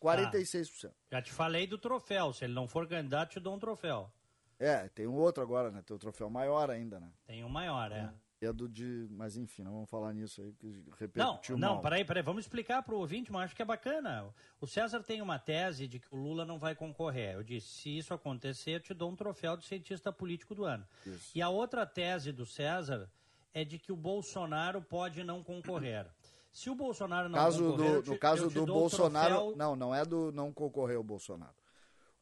46%. Já te falei do troféu. Se ele não for candidato, te dou um troféu. É, tem um outro agora, né? Tem o troféu maior ainda, né? Tem um maior, é. É do de. Mas enfim, não vamos falar nisso aí, porque Não, repercutiu não, mal. peraí, peraí, vamos explicar para o ouvinte, mas acho que é bacana. O César tem uma tese de que o Lula não vai concorrer. Eu disse, se isso acontecer, eu te dou um troféu de cientista político do ano. Isso. E a outra tese do César é de que o Bolsonaro pode não concorrer. Se o Bolsonaro não caso concorrer, do, te- no caso do Bolsonaro. troféu-. Não, não é do não concorrer o Bolsonaro.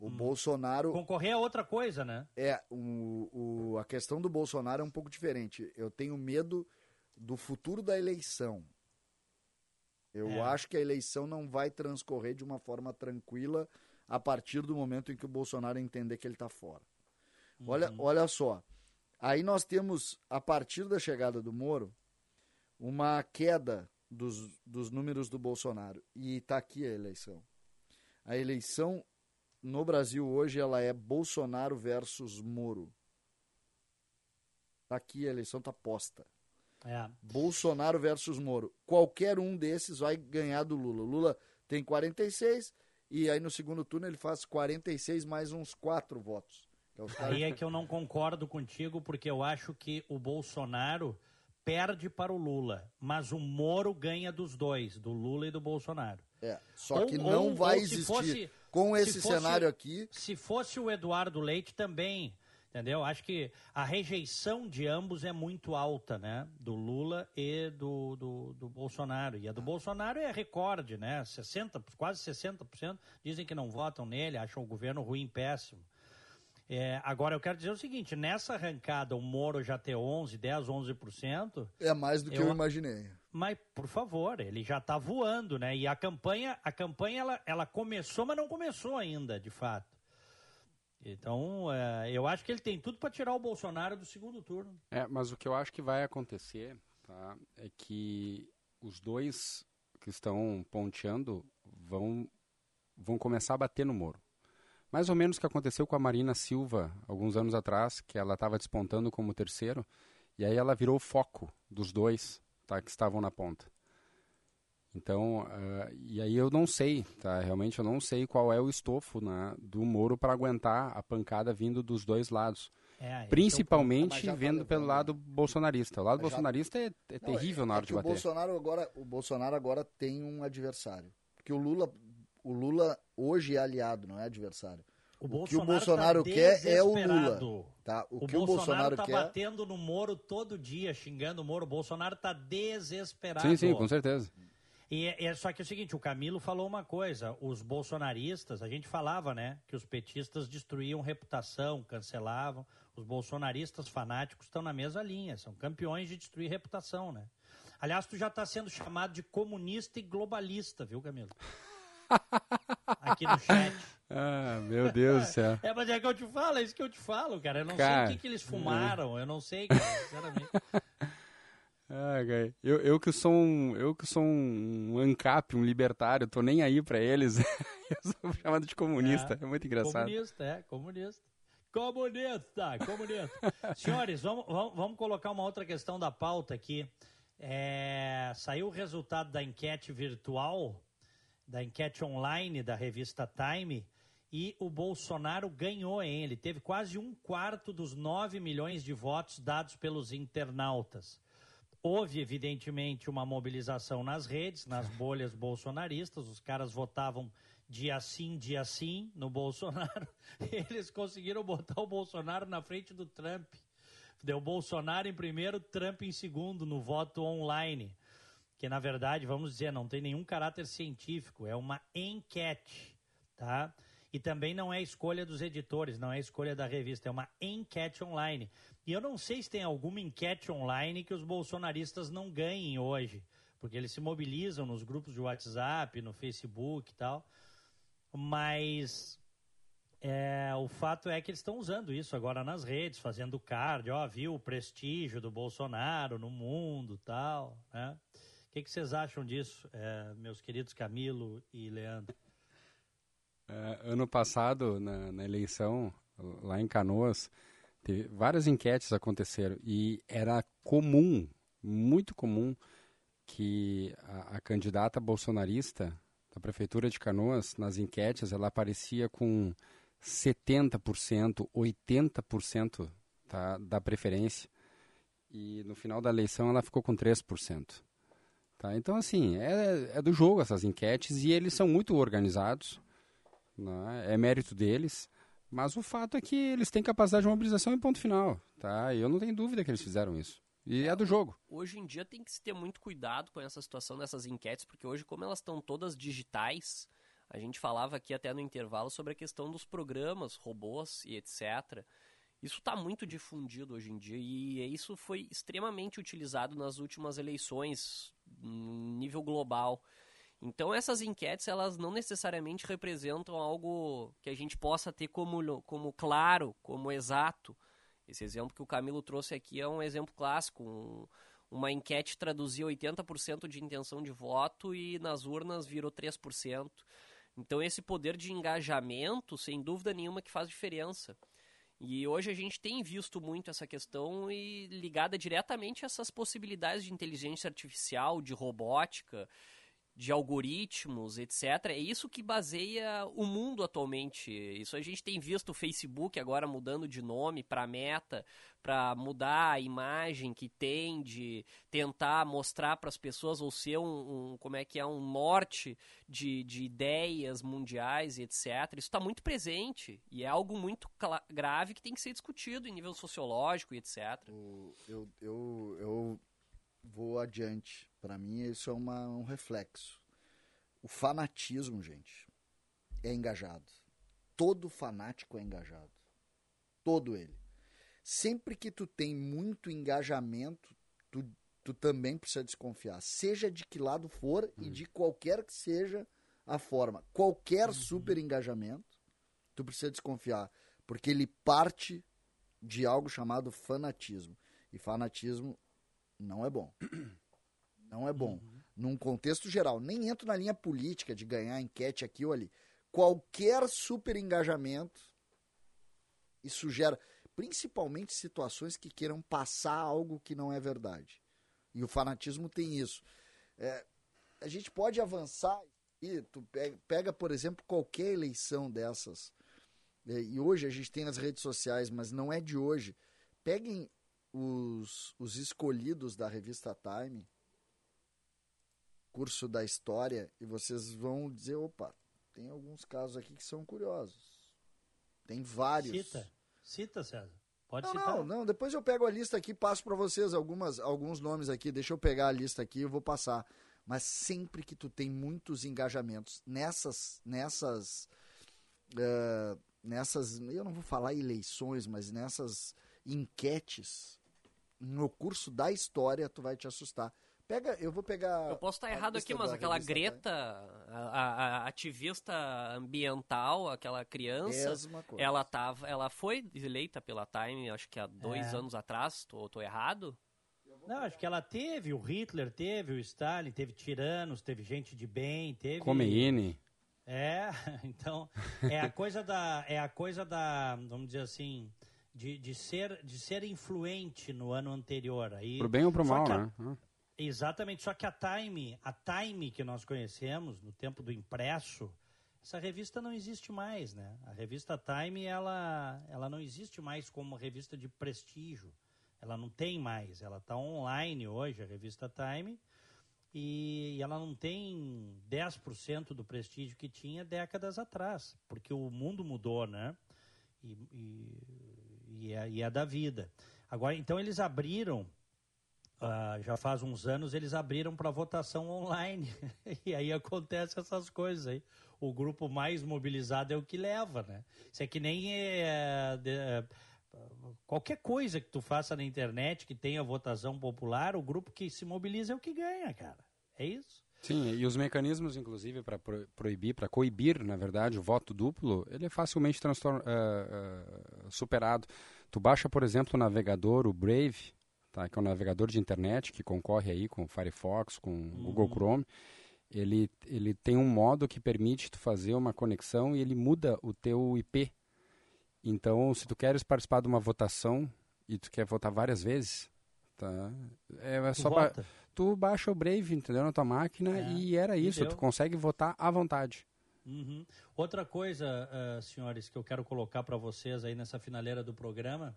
O Bolsonaro. Concorrer é outra coisa, né? É, o, o- a questão do Bolsonaro é um pouco diferente. Eu tenho medo do futuro da eleição. Eu É. acho que a eleição não vai transcorrer de uma forma tranquila a partir do momento em que o Bolsonaro entender que ele está fora. Olha, Uhum. olha só. Aí nós temos, a partir da chegada do Moro, uma queda dos, dos números do Bolsonaro. E está aqui a eleição. A eleição no Brasil hoje ela é Bolsonaro versus Moro. Tá aqui a eleição tá posta. É. Bolsonaro versus Moro. Qualquer um desses vai ganhar do Lula. O Lula tem 46 e aí no segundo turno ele faz 46 mais uns quatro votos. Que é os caras- Aí é que eu não concordo contigo, porque eu acho que o Bolsonaro perde para o Lula, mas o Moro ganha dos dois, do Lula e do Bolsonaro. É, só Ou- que não ou- vai ou existir. fosse- Com se esse fosse- cenário aqui, Se fosse o Eduardo Leite também, entendeu? Acho que a rejeição de ambos é muito alta, né? Do Lula e do, do, do Bolsonaro. E a do Bolsonaro é recorde, né? 60, quase 60% dizem que não votam nele, acham o governo ruim, péssimo. É, agora, eu quero dizer o seguinte, nessa arrancada, o Moro já ter 11, 10, 11%... é mais do que eu, Eu- imaginei. Mas, por favor, ele já está voando, né? E a campanha, a campanha ela, ela começou, mas não começou ainda, de fato. Então, é, eu acho que ele tem tudo para tirar o Bolsonaro do segundo turno. É, mas o que eu acho que vai acontecer tá, é que os dois que estão ponteando vão, vão começar a bater no Moro. Mais ou menos o que aconteceu com a Marina Silva alguns anos atrás, que ela estava despontando como terceiro, e aí ela virou foco dos dois tá, que estavam na ponta. Então, ah, e aí eu não sei, tá? Realmente eu não sei qual é o estofo né, do Moro para aguentar a pancada vindo dos dois lados. É, é o. Principalmente já tá vendo pelo levando. lado bolsonarista. O lado já- bolsonarista é, é Não, terrível na é hora que de o bater. Bolsonaro agora, o Bolsonaro agora tem um adversário. Porque o Lula, o Lula hoje é aliado, não é adversário. O, que o Bolsonaro Bolsonaro tá quer é o. Lula. Tá? O, O, que o Bolsonaro Bolsonaro tá quer. batendo no Moro todo dia, xingando o Moro. O Bolsonaro tá desesperado. Sim, sim, com certeza. E é, é só que é o seguinte, o Camilo falou uma coisa, os bolsonaristas, a gente falava, né, que os petistas destruíam reputação, cancelavam, os bolsonaristas fanáticos estão na mesma linha, são campeões de destruir reputação, né? Aliás, tu já está sendo chamado de comunista e globalista, viu, Camilo? Aqui no chat. Ah, meu Deus do céu. É, mas é que eu te falo, é isso que eu te falo, cara. Eu não Cara, sei o que, que eles fumaram, eu não sei, cara, sinceramente. Ah, cara, eu, eu que sou um, eu que sou um ANCAP, um libertário, tô nem aí pra eles. eu sou chamado de comunista, é, muito engraçado. Comunista, é, comunista. Comunista, comunista. Senhores, vamos, vamos, vamos colocar uma outra questão da pauta aqui. É, saiu o resultado da enquete virtual, da enquete online da revista Time, e o Bolsonaro ganhou, hein? Ele teve quase um quarto dos 9 milhões de votos dados pelos internautas. Houve, evidentemente, uma mobilização nas redes, nas bolhas bolsonaristas. Os caras votavam dia sim, dia sim no Bolsonaro. Eles conseguiram botar o Bolsonaro na frente do Trump. Deu Bolsonaro em primeiro, Trump em segundo no voto online. Que, na verdade, vamos dizer, não tem nenhum caráter científico. É uma enquete, tá? E também não é escolha dos editores, não é escolha da revista, é uma enquete online. E eu não sei se tem alguma enquete online que os bolsonaristas não ganhem hoje, porque eles se mobilizam nos grupos de WhatsApp, no Facebook e tal. Mas é, o fato é que eles estão usando isso agora nas redes, fazendo card, ó, viu o prestígio do Bolsonaro no mundo tal, né? O que, que vocês acham disso, é, meus queridos Camilo e Leandro? É, ano passado, na, na eleição, lá em Canoas, teve, várias enquetes aconteceram e era comum, muito comum, que a, a candidata bolsonarista da Prefeitura de Canoas, nas enquetes, ela aparecia com 70%, 80% tá, da preferência. E no final da eleição ela ficou com 3%. Tá? Então, assim, é, é do jogo essas enquetes e eles são muito organizados. Né? É mérito deles. Mas o fato é que eles têm capacidade de mobilização em ponto final. Tá? E eu não tenho dúvida que eles fizeram isso. E é do jogo. Hoje em dia tem que se ter muito cuidado com essa situação dessas enquetes, porque hoje, como elas estão todas digitais, a gente falava aqui até no intervalo sobre a questão dos programas, robôs e etc. Isso está muito difundido hoje em dia e isso foi extremamente utilizado nas últimas eleições, nível global. Então essas enquetes elas não necessariamente representam algo que a gente possa ter como, como claro, como exato. Esse exemplo que o Camilo trouxe aqui é um exemplo clássico. Um, uma enquete traduzia 80% de intenção de voto e nas urnas virou 3%. Então esse poder de engajamento, sem dúvida nenhuma, que faz diferença. E hoje a gente tem visto muito essa questão e ligada diretamente a essas possibilidades de inteligência artificial, de robótica, de algoritmos, etc. É isso que baseia o mundo atualmente. Isso a gente tem visto o Facebook agora mudando de nome para Meta, para mudar a imagem que tem de tentar mostrar para as pessoas ou ser um, um, como é que é um norte de, de ideias mundiais etc. Isso está muito presente e é algo muito grave que tem que ser discutido em nível sociológico etc. Eu, eu, eu vou adiante. Para mim, isso é uma, um reflexo. O fanatismo, gente, é engajado. Todo fanático é engajado. Todo ele. Sempre que tu tem muito engajamento, tu, tu também precisa desconfiar. Seja de que lado for uhum. e de qualquer que seja a forma. Qualquer uhum. super engajamento, tu precisa desconfiar. Porque ele parte de algo chamado fanatismo. E fanatismo não é bom. Não é bom. Uhum. Num contexto geral. Nem entro na linha política de ganhar enquete aqui ou ali. Qualquer super engajamento, isso gera principalmente situações que queiram passar algo que não é verdade. E o fanatismo tem isso. É, a gente pode avançar e tu pega, pega, por exemplo, qualquer eleição dessas. É, e hoje a gente tem as redes sociais, mas não é de hoje. Peguem os, os escolhidos da revista Time, curso da história, e vocês vão dizer, opa, tem alguns casos aqui que são curiosos. Tem vários. Cita, cita, César. Pode não, citar. Não, não, depois eu pego a lista aqui e passo para vocês algumas, alguns nomes aqui. Deixa eu pegar a lista aqui e vou passar. Mas sempre que tu tem muitos engajamentos nessas, nessas, uh, nessas, eu não vou falar eleições, mas nessas enquetes, no curso da história, tu vai te assustar. Pega, eu vou pegar. Eu posso estar errado aqui, mas aquela Greta, a, a, ativista ambiental, aquela criança, ela tava, ela foi eleita pela Time, acho que há dois é. anos atrás. Tô, tô errado? Não, acho que ela teve, o Hitler teve, o Stalin, teve tiranos, teve gente de bem, teve. Khomeini. É, então é a coisa da, é a coisa da, vamos dizer assim, de, de, ser, de ser influente no ano anterior. Aí, pro bem ou pro mal, a, né? Exatamente, só que a Time, a Time que nós conhecemos no tempo do impresso, essa revista não existe mais, né? A revista Time, ela, ela não existe mais como revista de prestígio. Ela não tem mais, ela está online hoje, a revista Time, e ela não tem 10% do prestígio que tinha décadas atrás, porque o mundo mudou, né? E, e e é, e é da vida. Agora, então eles abriram, uh, já faz uns anos, eles abriram para votação online. e aí acontece essas coisas aí. O grupo mais mobilizado é o que leva, né? Isso é que nem é, é, qualquer coisa que tu faça na internet que tenha votação popular, o grupo que se mobiliza é o que ganha, cara. É isso. Sim, e os mecanismos, inclusive, para proibir, para coibir, na verdade, o voto duplo, ele é facilmente uh, uh, superado. Tu baixa, por exemplo, o navegador, o Brave, tá, que é um navegador de internet que concorre aí com o Firefox, com o uhum. Google Chrome. Ele, ele tem um modo que permite tu fazer uma conexão e ele muda o teu IP. Então, se tu queres participar de uma votação e tu quer votar várias vezes, tá? É, é só tu baixa o Brave, entendeu, na tua máquina É, e era isso, deu. tu consegue votar à vontade. Uhum. Outra coisa, ah, senhores, que eu quero colocar para vocês aí nessa finaleira do programa,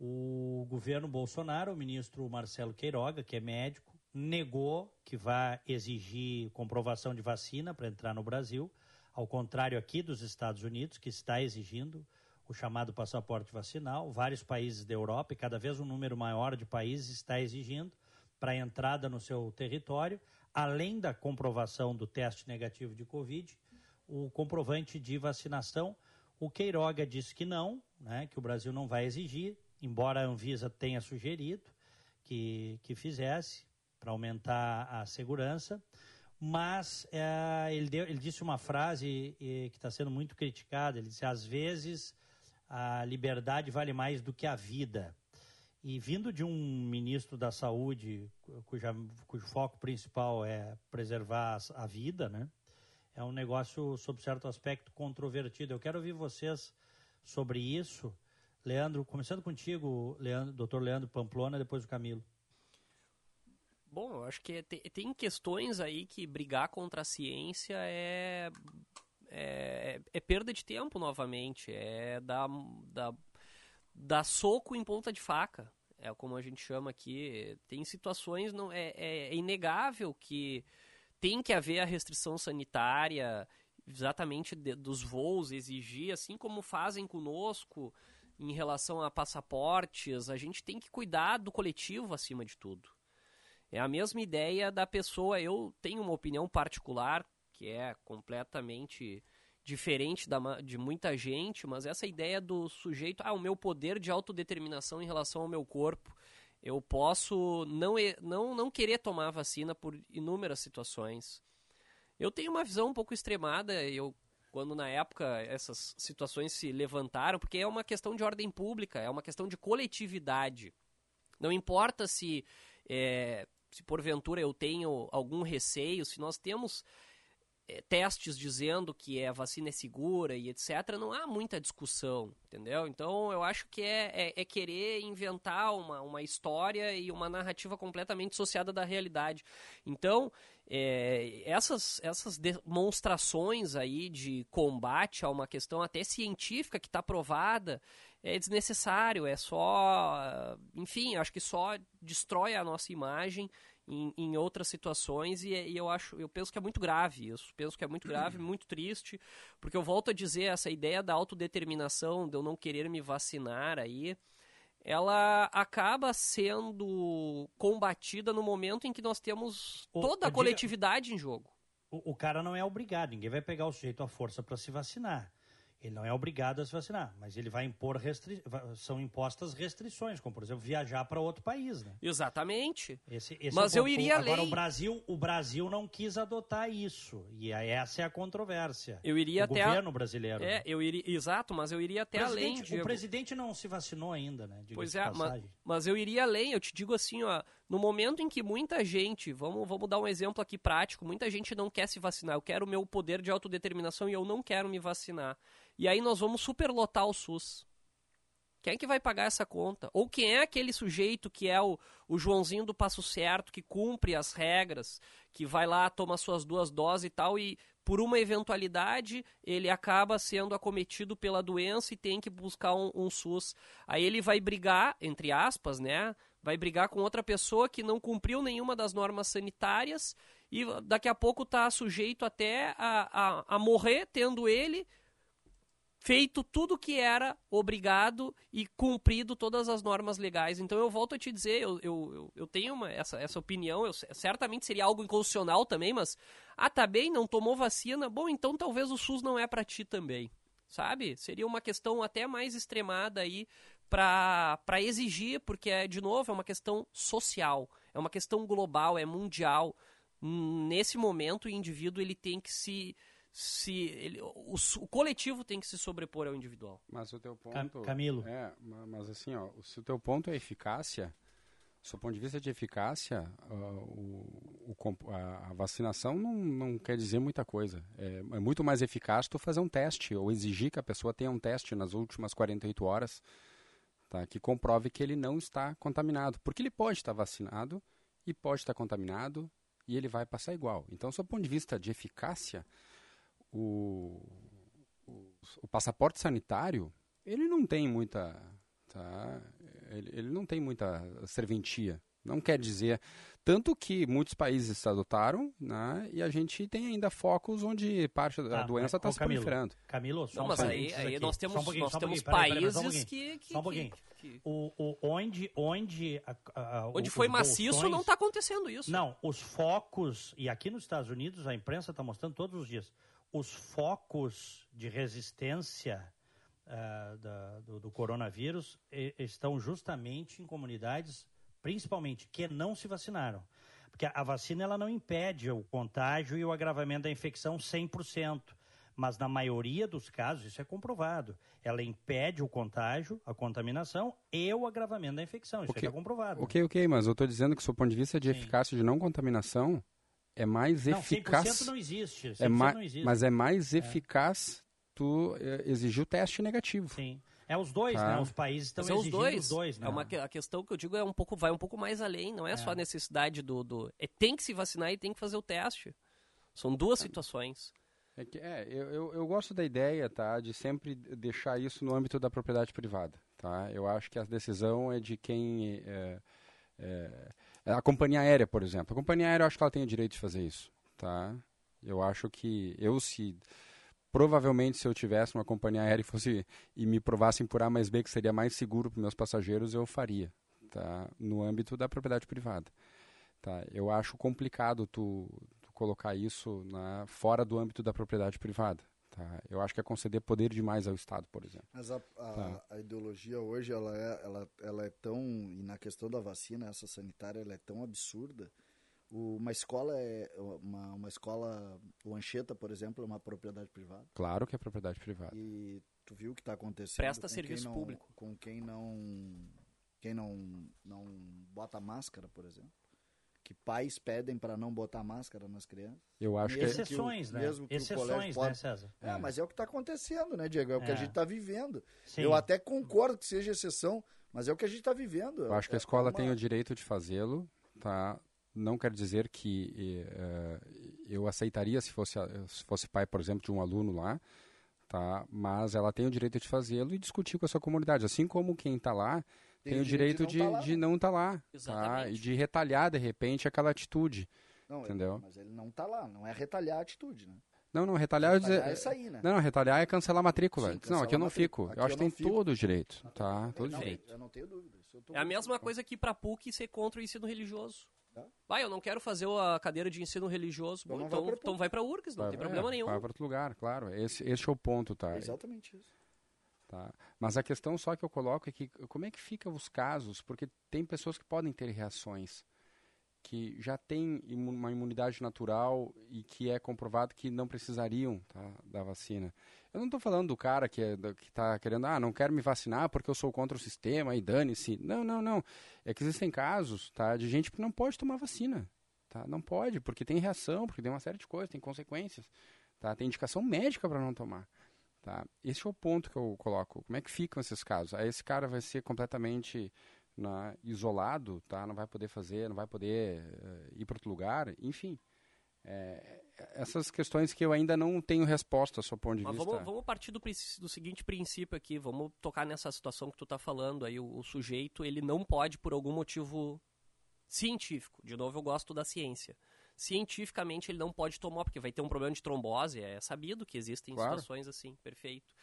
o governo Bolsonaro, o ministro Marcelo Queiroga, que é médico, negou que vai exigir comprovação de vacina para entrar no Brasil, ao contrário aqui dos Estados Unidos, que está exigindo o chamado passaporte vacinal. Vários países da Europa, e cada vez um número maior de países está exigindo para entrada no seu território, além da comprovação do teste negativo de Covid, o comprovante de vacinação. O Queiroga disse que não, né, que o Brasil não vai exigir, embora a Anvisa tenha sugerido que, que fizesse para aumentar a segurança. Mas eh, ele, deu- ele disse uma frase eh, que está sendo muito criticada. Ele disse: às vezes a liberdade vale mais do que a vida. E vindo de um ministro da Saúde, cuja, cujo foco principal é preservar a vida, né? É um negócio, sob certo aspecto, controvertido. Eu quero ouvir vocês sobre isso. Leandro, começando contigo, Leandro, doutor Leandro Pamplona, depois o Camilo. Bom, eu acho que é- tem, tem questões aí que brigar contra a ciência é, é, é perda de tempo novamente, é dar, dar, dar soco em ponta de faca, é como a gente chama aqui. Tem situações, não é, é, é inegável que tem que haver a restrição sanitária exatamente de- dos voos, exigir, assim como fazem conosco em relação a passaportes, a gente tem que cuidar do coletivo acima de tudo. É a mesma ideia da pessoa. Eu tenho uma opinião particular que é completamente diferente da, de muita gente, mas essa ideia do sujeito, ah, o meu poder de autodeterminação em relação ao meu corpo. Eu posso não, não, não querer tomar vacina por inúmeras situações. Eu tenho uma visão um pouco extremada, eu quando na época essas situações se levantaram, porque é uma questão de ordem pública, é uma questão de coletividade. Não importa se, é, se porventura eu tenho algum receio, se nós temos testes dizendo que a vacina é segura e etc., não há muita discussão, entendeu? Então eu acho que é, é, é querer inventar uma, uma história e uma narrativa completamente dissociada da realidade. Então, é, essas, essas demonstrações aí de combate a uma questão até científica que está provada é desnecessário, é só. Enfim, acho que só destrói a nossa imagem em, em outras situações e, e eu acho, eu penso que é muito grave isso, penso que é muito grave, muito triste, porque eu volto a dizer, essa ideia da autodeterminação, de eu não querer me vacinar aí, ela acaba sendo combatida no momento em que nós temos toda a coletividade em jogo. O, o cara não é obrigado, ninguém vai pegar o sujeito à força para se vacinar. Ele não é obrigado a se vacinar, mas ele vai impor restri... são impostas restrições, como por exemplo viajar para outro país, né? Exatamente. Esse, esse Mas é eu iria Agora além. o Brasil, o Brasil não quis adotar isso e essa é a controvérsia. Eu iria o até a- governo brasileiro. É, eu iria, exato, mas eu iria até além, Diego. o presidente não se vacinou ainda, né? diga-se Pois é, ma- passagem. mas, eu iria além, eu te digo assim, ó, no momento em que muita gente, vamos, vamos dar um exemplo aqui prático, muita gente não quer se vacinar, eu quero o meu poder de autodeterminação e eu não quero me vacinar. E aí nós vamos superlotar o SUS. Quem é que vai pagar essa conta? Ou quem é aquele sujeito que é o, o Joãozinho do Passo Certo, que cumpre as regras, que vai lá, toma suas duas doses e tal, e por uma eventualidade ele acaba sendo acometido pela doença e tem que buscar um, um SUS. Aí ele vai brigar, entre aspas, né? Vai brigar com outra pessoa que não cumpriu nenhuma das normas sanitárias e daqui a pouco está sujeito até a, a, a morrer, tendo ele feito tudo que era obrigado e cumprido todas as normas legais. Então eu volto a te dizer, eu, eu, eu- tenho uma, essa, essa opinião, eu, certamente seria algo inconstitucional também, mas ah, tá bem, não tomou vacina, bom, então talvez o SUS não é para ti também, sabe? Seria uma questão até mais extremada aí para exigir, porque, é, de novo, é uma questão social, é uma questão global, é mundial. Nesse momento, o indivíduo ele tem que se... se ele, o, o coletivo tem que se sobrepor ao individual. Mas o teu ponto. Camilo. É, ma- mas assim, ó, se o teu ponto é eficácia, do seu ponto de vista de eficácia, ah, o, o a vacinação não, não quer dizer muita coisa. É, é muito mais eficaz tu fazer um teste, ou exigir que a pessoa tenha um teste nas últimas 48 horas, tá, que comprove que ele não está contaminado. Porque ele pode estar vacinado e pode estar contaminado e ele vai passar igual. Então, sob o ponto de vista de eficácia, o, o, o passaporte sanitário, ele não tem muita, tá? ele, ele não tem muita serventia. Não quer dizer. Tanto que muitos países adotaram, né, e a gente tem ainda focos onde parte da Tá, doença está se Camilo, proliferando. Camilo, só Não, um mas aí- parênteses aí aqui. nós temos- Só um nós só um temos países um pouquinho. que- que- Só um pouquinho. O, o, onde onde, a- a- Onde os foi maciço, bolsões- não está acontecendo isso. Não, os focos, e aqui nos Estados Unidos a imprensa está mostrando todos os dias, os focos de resistência ah, da- do, do coronavírus e- estão justamente em comunidades, principalmente, que não se vacinaram. Porque a, vacina ela não impede o contágio e o agravamento da infecção 100%. Mas na maioria dos casos, isso é comprovado. Ela impede o contágio, a contaminação e o agravamento da infecção. Isso Ok. é comprovado. Ok, ok, mas eu estou dizendo que, sob o ponto de vista de eficácia de não contaminação, é mais Não, 100% eficaz. não existe, 100% É ma- não existe. Mas é mais É. eficaz tu eh, exigir o teste negativo. Sim. É os dois, Tá. né? Os países estão é os exigindo dois. os dois, né? É uma, a questão que eu digo é um pouco, vai um pouco mais além. Não é, só a necessidade do, do. É, tem que se vacinar e tem que fazer o teste. São duas situações. É, que, é eu, eu, eu gosto da ideia, tá, de sempre deixar isso no âmbito da propriedade privada, tá? Eu acho que a decisão é de quem é, é, é a companhia aérea, por exemplo. A companhia aérea, eu acho que ela tem o direito de fazer isso, tá? Eu acho que eu se provavelmente se eu tivesse uma companhia aérea e fosse e me provassem por A mais B que seria mais seguro para meus passageiros, eu faria, tá? No âmbito da propriedade privada. Tá? Eu acho complicado tu, tu colocar isso na, fora do âmbito da propriedade privada. Tá? Eu acho que é conceder poder demais ao Estado, por exemplo. Mas a, a, Tá. a ideologia hoje, ela é, ela, ela é tão. E na questão da vacina, essa sanitária, ela é tão absurda. Uma escola é. Uma, uma escola. O Anchieta, por exemplo, é uma propriedade privada. Claro que é propriedade privada. E tu viu o que está acontecendo? Presta com serviço quem não- público. Com quem não. Quem não, não bota máscara, por exemplo. Que pais pedem para não botar máscara nas crianças. Eu acho que- Mesmo Exceções, o- né? Mesmo que o Exceções, né, pode- César? É, É. mas é o que está acontecendo, né, Diego? É o que a É. gente está vivendo. Sim. Eu até concordo que seja exceção, mas é o que a gente está vivendo. Eu acho que a É escola uma- tem o direito de fazê-lo, tá? Não quer dizer que eh, eu aceitaria se fosse, se fosse pai, por exemplo, de um aluno lá, tá? Mas ela tem o direito de fazê-lo e discutir com a sua comunidade, assim como quem está lá tem, o direito de, de não estar lá, tá? Exatamente. E de retalhar de repente aquela atitude, Não, ele- entendeu? mas ele não está lá, não é retalhar a atitude, né? Não, não, retalhar, eu Retalhar dizer- é sair, né? Não, não, retalhar é cancelar a matrícula. Sim, não, cancelar aqui eu não matrícula. fico. Aqui eu acho que não tem fico. todo o direito, tá? Todo o Não, direito. Eu não tenho dúvida. tô- É a mesma coisa que para PUC ser contra o ensino religioso. Vai, eu não quero fazer a cadeira de ensino religioso. Bom, não então, vai então vai para URGS, não Vai- tem é, problema nenhum. Vai para outro lugar, claro. Esse, esse é o ponto, tá? É exatamente isso. Tá. Mas a questão só que eu coloco é que como é que fica os casos? Porque tem pessoas que podem ter reações que já imu- uma imunidade natural e que é comprovado que não precisariam tá, da vacina. Eu não estou falando do cara que é, está querendo, ah, não quero me vacinar porque eu sou contra o sistema e dane-se. Não, não, não. É que existem casos tá, de gente que não pode tomar vacina. Tá? Não pode, porque tem reação, porque tem uma série de coisas, tem consequências. Tá? Tem indicação médica para não tomar. Tá? Esse é o ponto que eu coloco. Como é que ficam esses casos? Aí esse cara vai ser completamente né, isolado, tá? não vai poder fazer, não vai poder eh, ir para outro lugar, enfim. É, essas questões que eu ainda não tenho resposta, do ponto de Mas vista. vamos, vamos partir do, do seguinte princípio aqui, vamos tocar nessa situação que tu tá falando aí, o, o sujeito, ele não pode por algum motivo científico, de novo eu gosto da ciência, cientificamente ele não pode tomar, porque vai ter um problema de trombose, é sabido que existem Claro. situações assim, perfeito.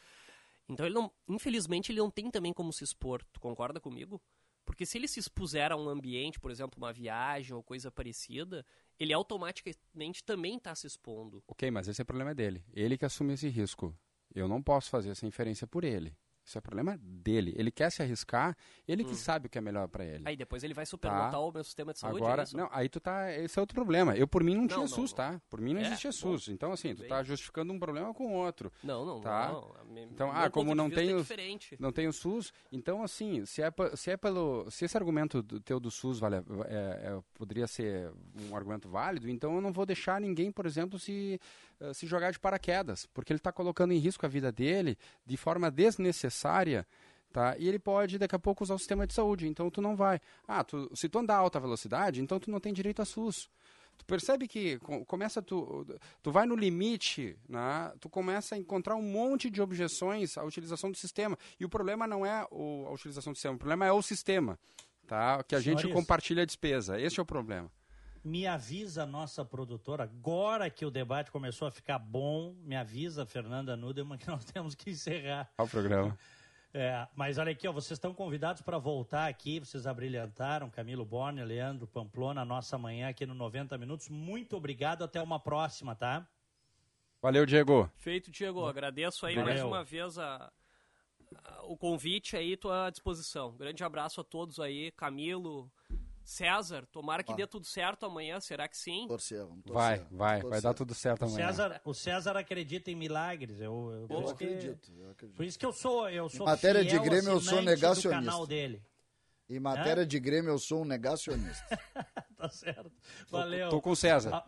Então ele não, infelizmente ele não tem também como se expor, tu concorda comigo? Porque se ele se expuser a um ambiente, por exemplo, uma viagem ou coisa parecida, ele automaticamente também está se expondo. Ok, mas esse é o problema dele. Ele que assume esse risco. Eu não posso fazer essa inferência por ele. Isso é problema dele. Ele quer se arriscar, ele que Hum. sabe o que é melhor para ele. Aí depois ele vai superlotar Tá. o meu sistema de saúde, Agora, é não, aí tu tá, esse é outro problema. Eu por mim não, Não, tinha não, SUS, tá? Por mim não É, existia bom. SUS. Então assim, tu Bem. tá justificando um problema com outro. Não, não, tá? não. Me- Então, ah, como não é tem o, diferente. não tem o SUS, então assim, se é, se é pelo, se esse argumento do teu do SUS vale, é, é, poderia ser um argumento válido, então eu não vou deixar ninguém, por exemplo, se eh, se jogar de paraquedas, porque ele está colocando em risco a vida dele de forma desnecessária, Tá? E ele pode, daqui a pouco, usar o sistema de saúde. Então, tu não vai. Ah, tu, se tu andar a alta velocidade, então tu não tem direito a SUS. Tu percebe que co- começa tu, tu vai no limite, né? Tu começa a encontrar um monte de objeções à utilização do sistema. E o problema não é o- a utilização do sistema, o problema é o sistema, tá? Que a gente Senhores. compartilha a despesa. Esse é o problema. Me avisa a nossa produtora, agora que o debate começou a ficar bom, me avisa, Fernanda Nudeman, que nós temos que encerrar. Olha o programa. É, mas olha aqui, ó, vocês estão convidados para voltar aqui, vocês abrilhantaram, Camilo Borne, Leandro Pamplona, a nossa manhã aqui no 90 Minutos. Muito obrigado, até uma próxima, tá? Valeu, Diego. Feito, Diego. Agradeço aí Valeu. mais uma vez a, a- o convite aí, tua disposição. Grande abraço a todos aí, Camilo, César. Tomara que Ah. dê tudo certo amanhã, será que sim? Torcer, vamos Vai, vai, vai dar tudo certo O amanhã. César, o César acredita em milagres. Eu, eu, Eu isso que- acredito, eu acredito. Por isso que eu sou, eu sou matéria de Grêmio, eu sou do negacionista. canal dele. Em matéria de Grêmio, eu sou um negacionista. Tá certo. Valeu. tô com o César. Ah,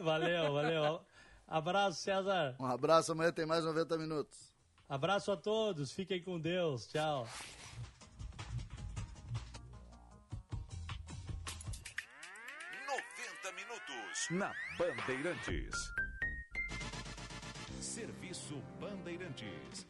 Valeu, valeu. Abraço, César. Um abraço, amanhã tem mais 90 minutos. Abraço a todos. Fiquem com Deus. Tchau. Na Bandeirantes. Serviço Bandeirantes.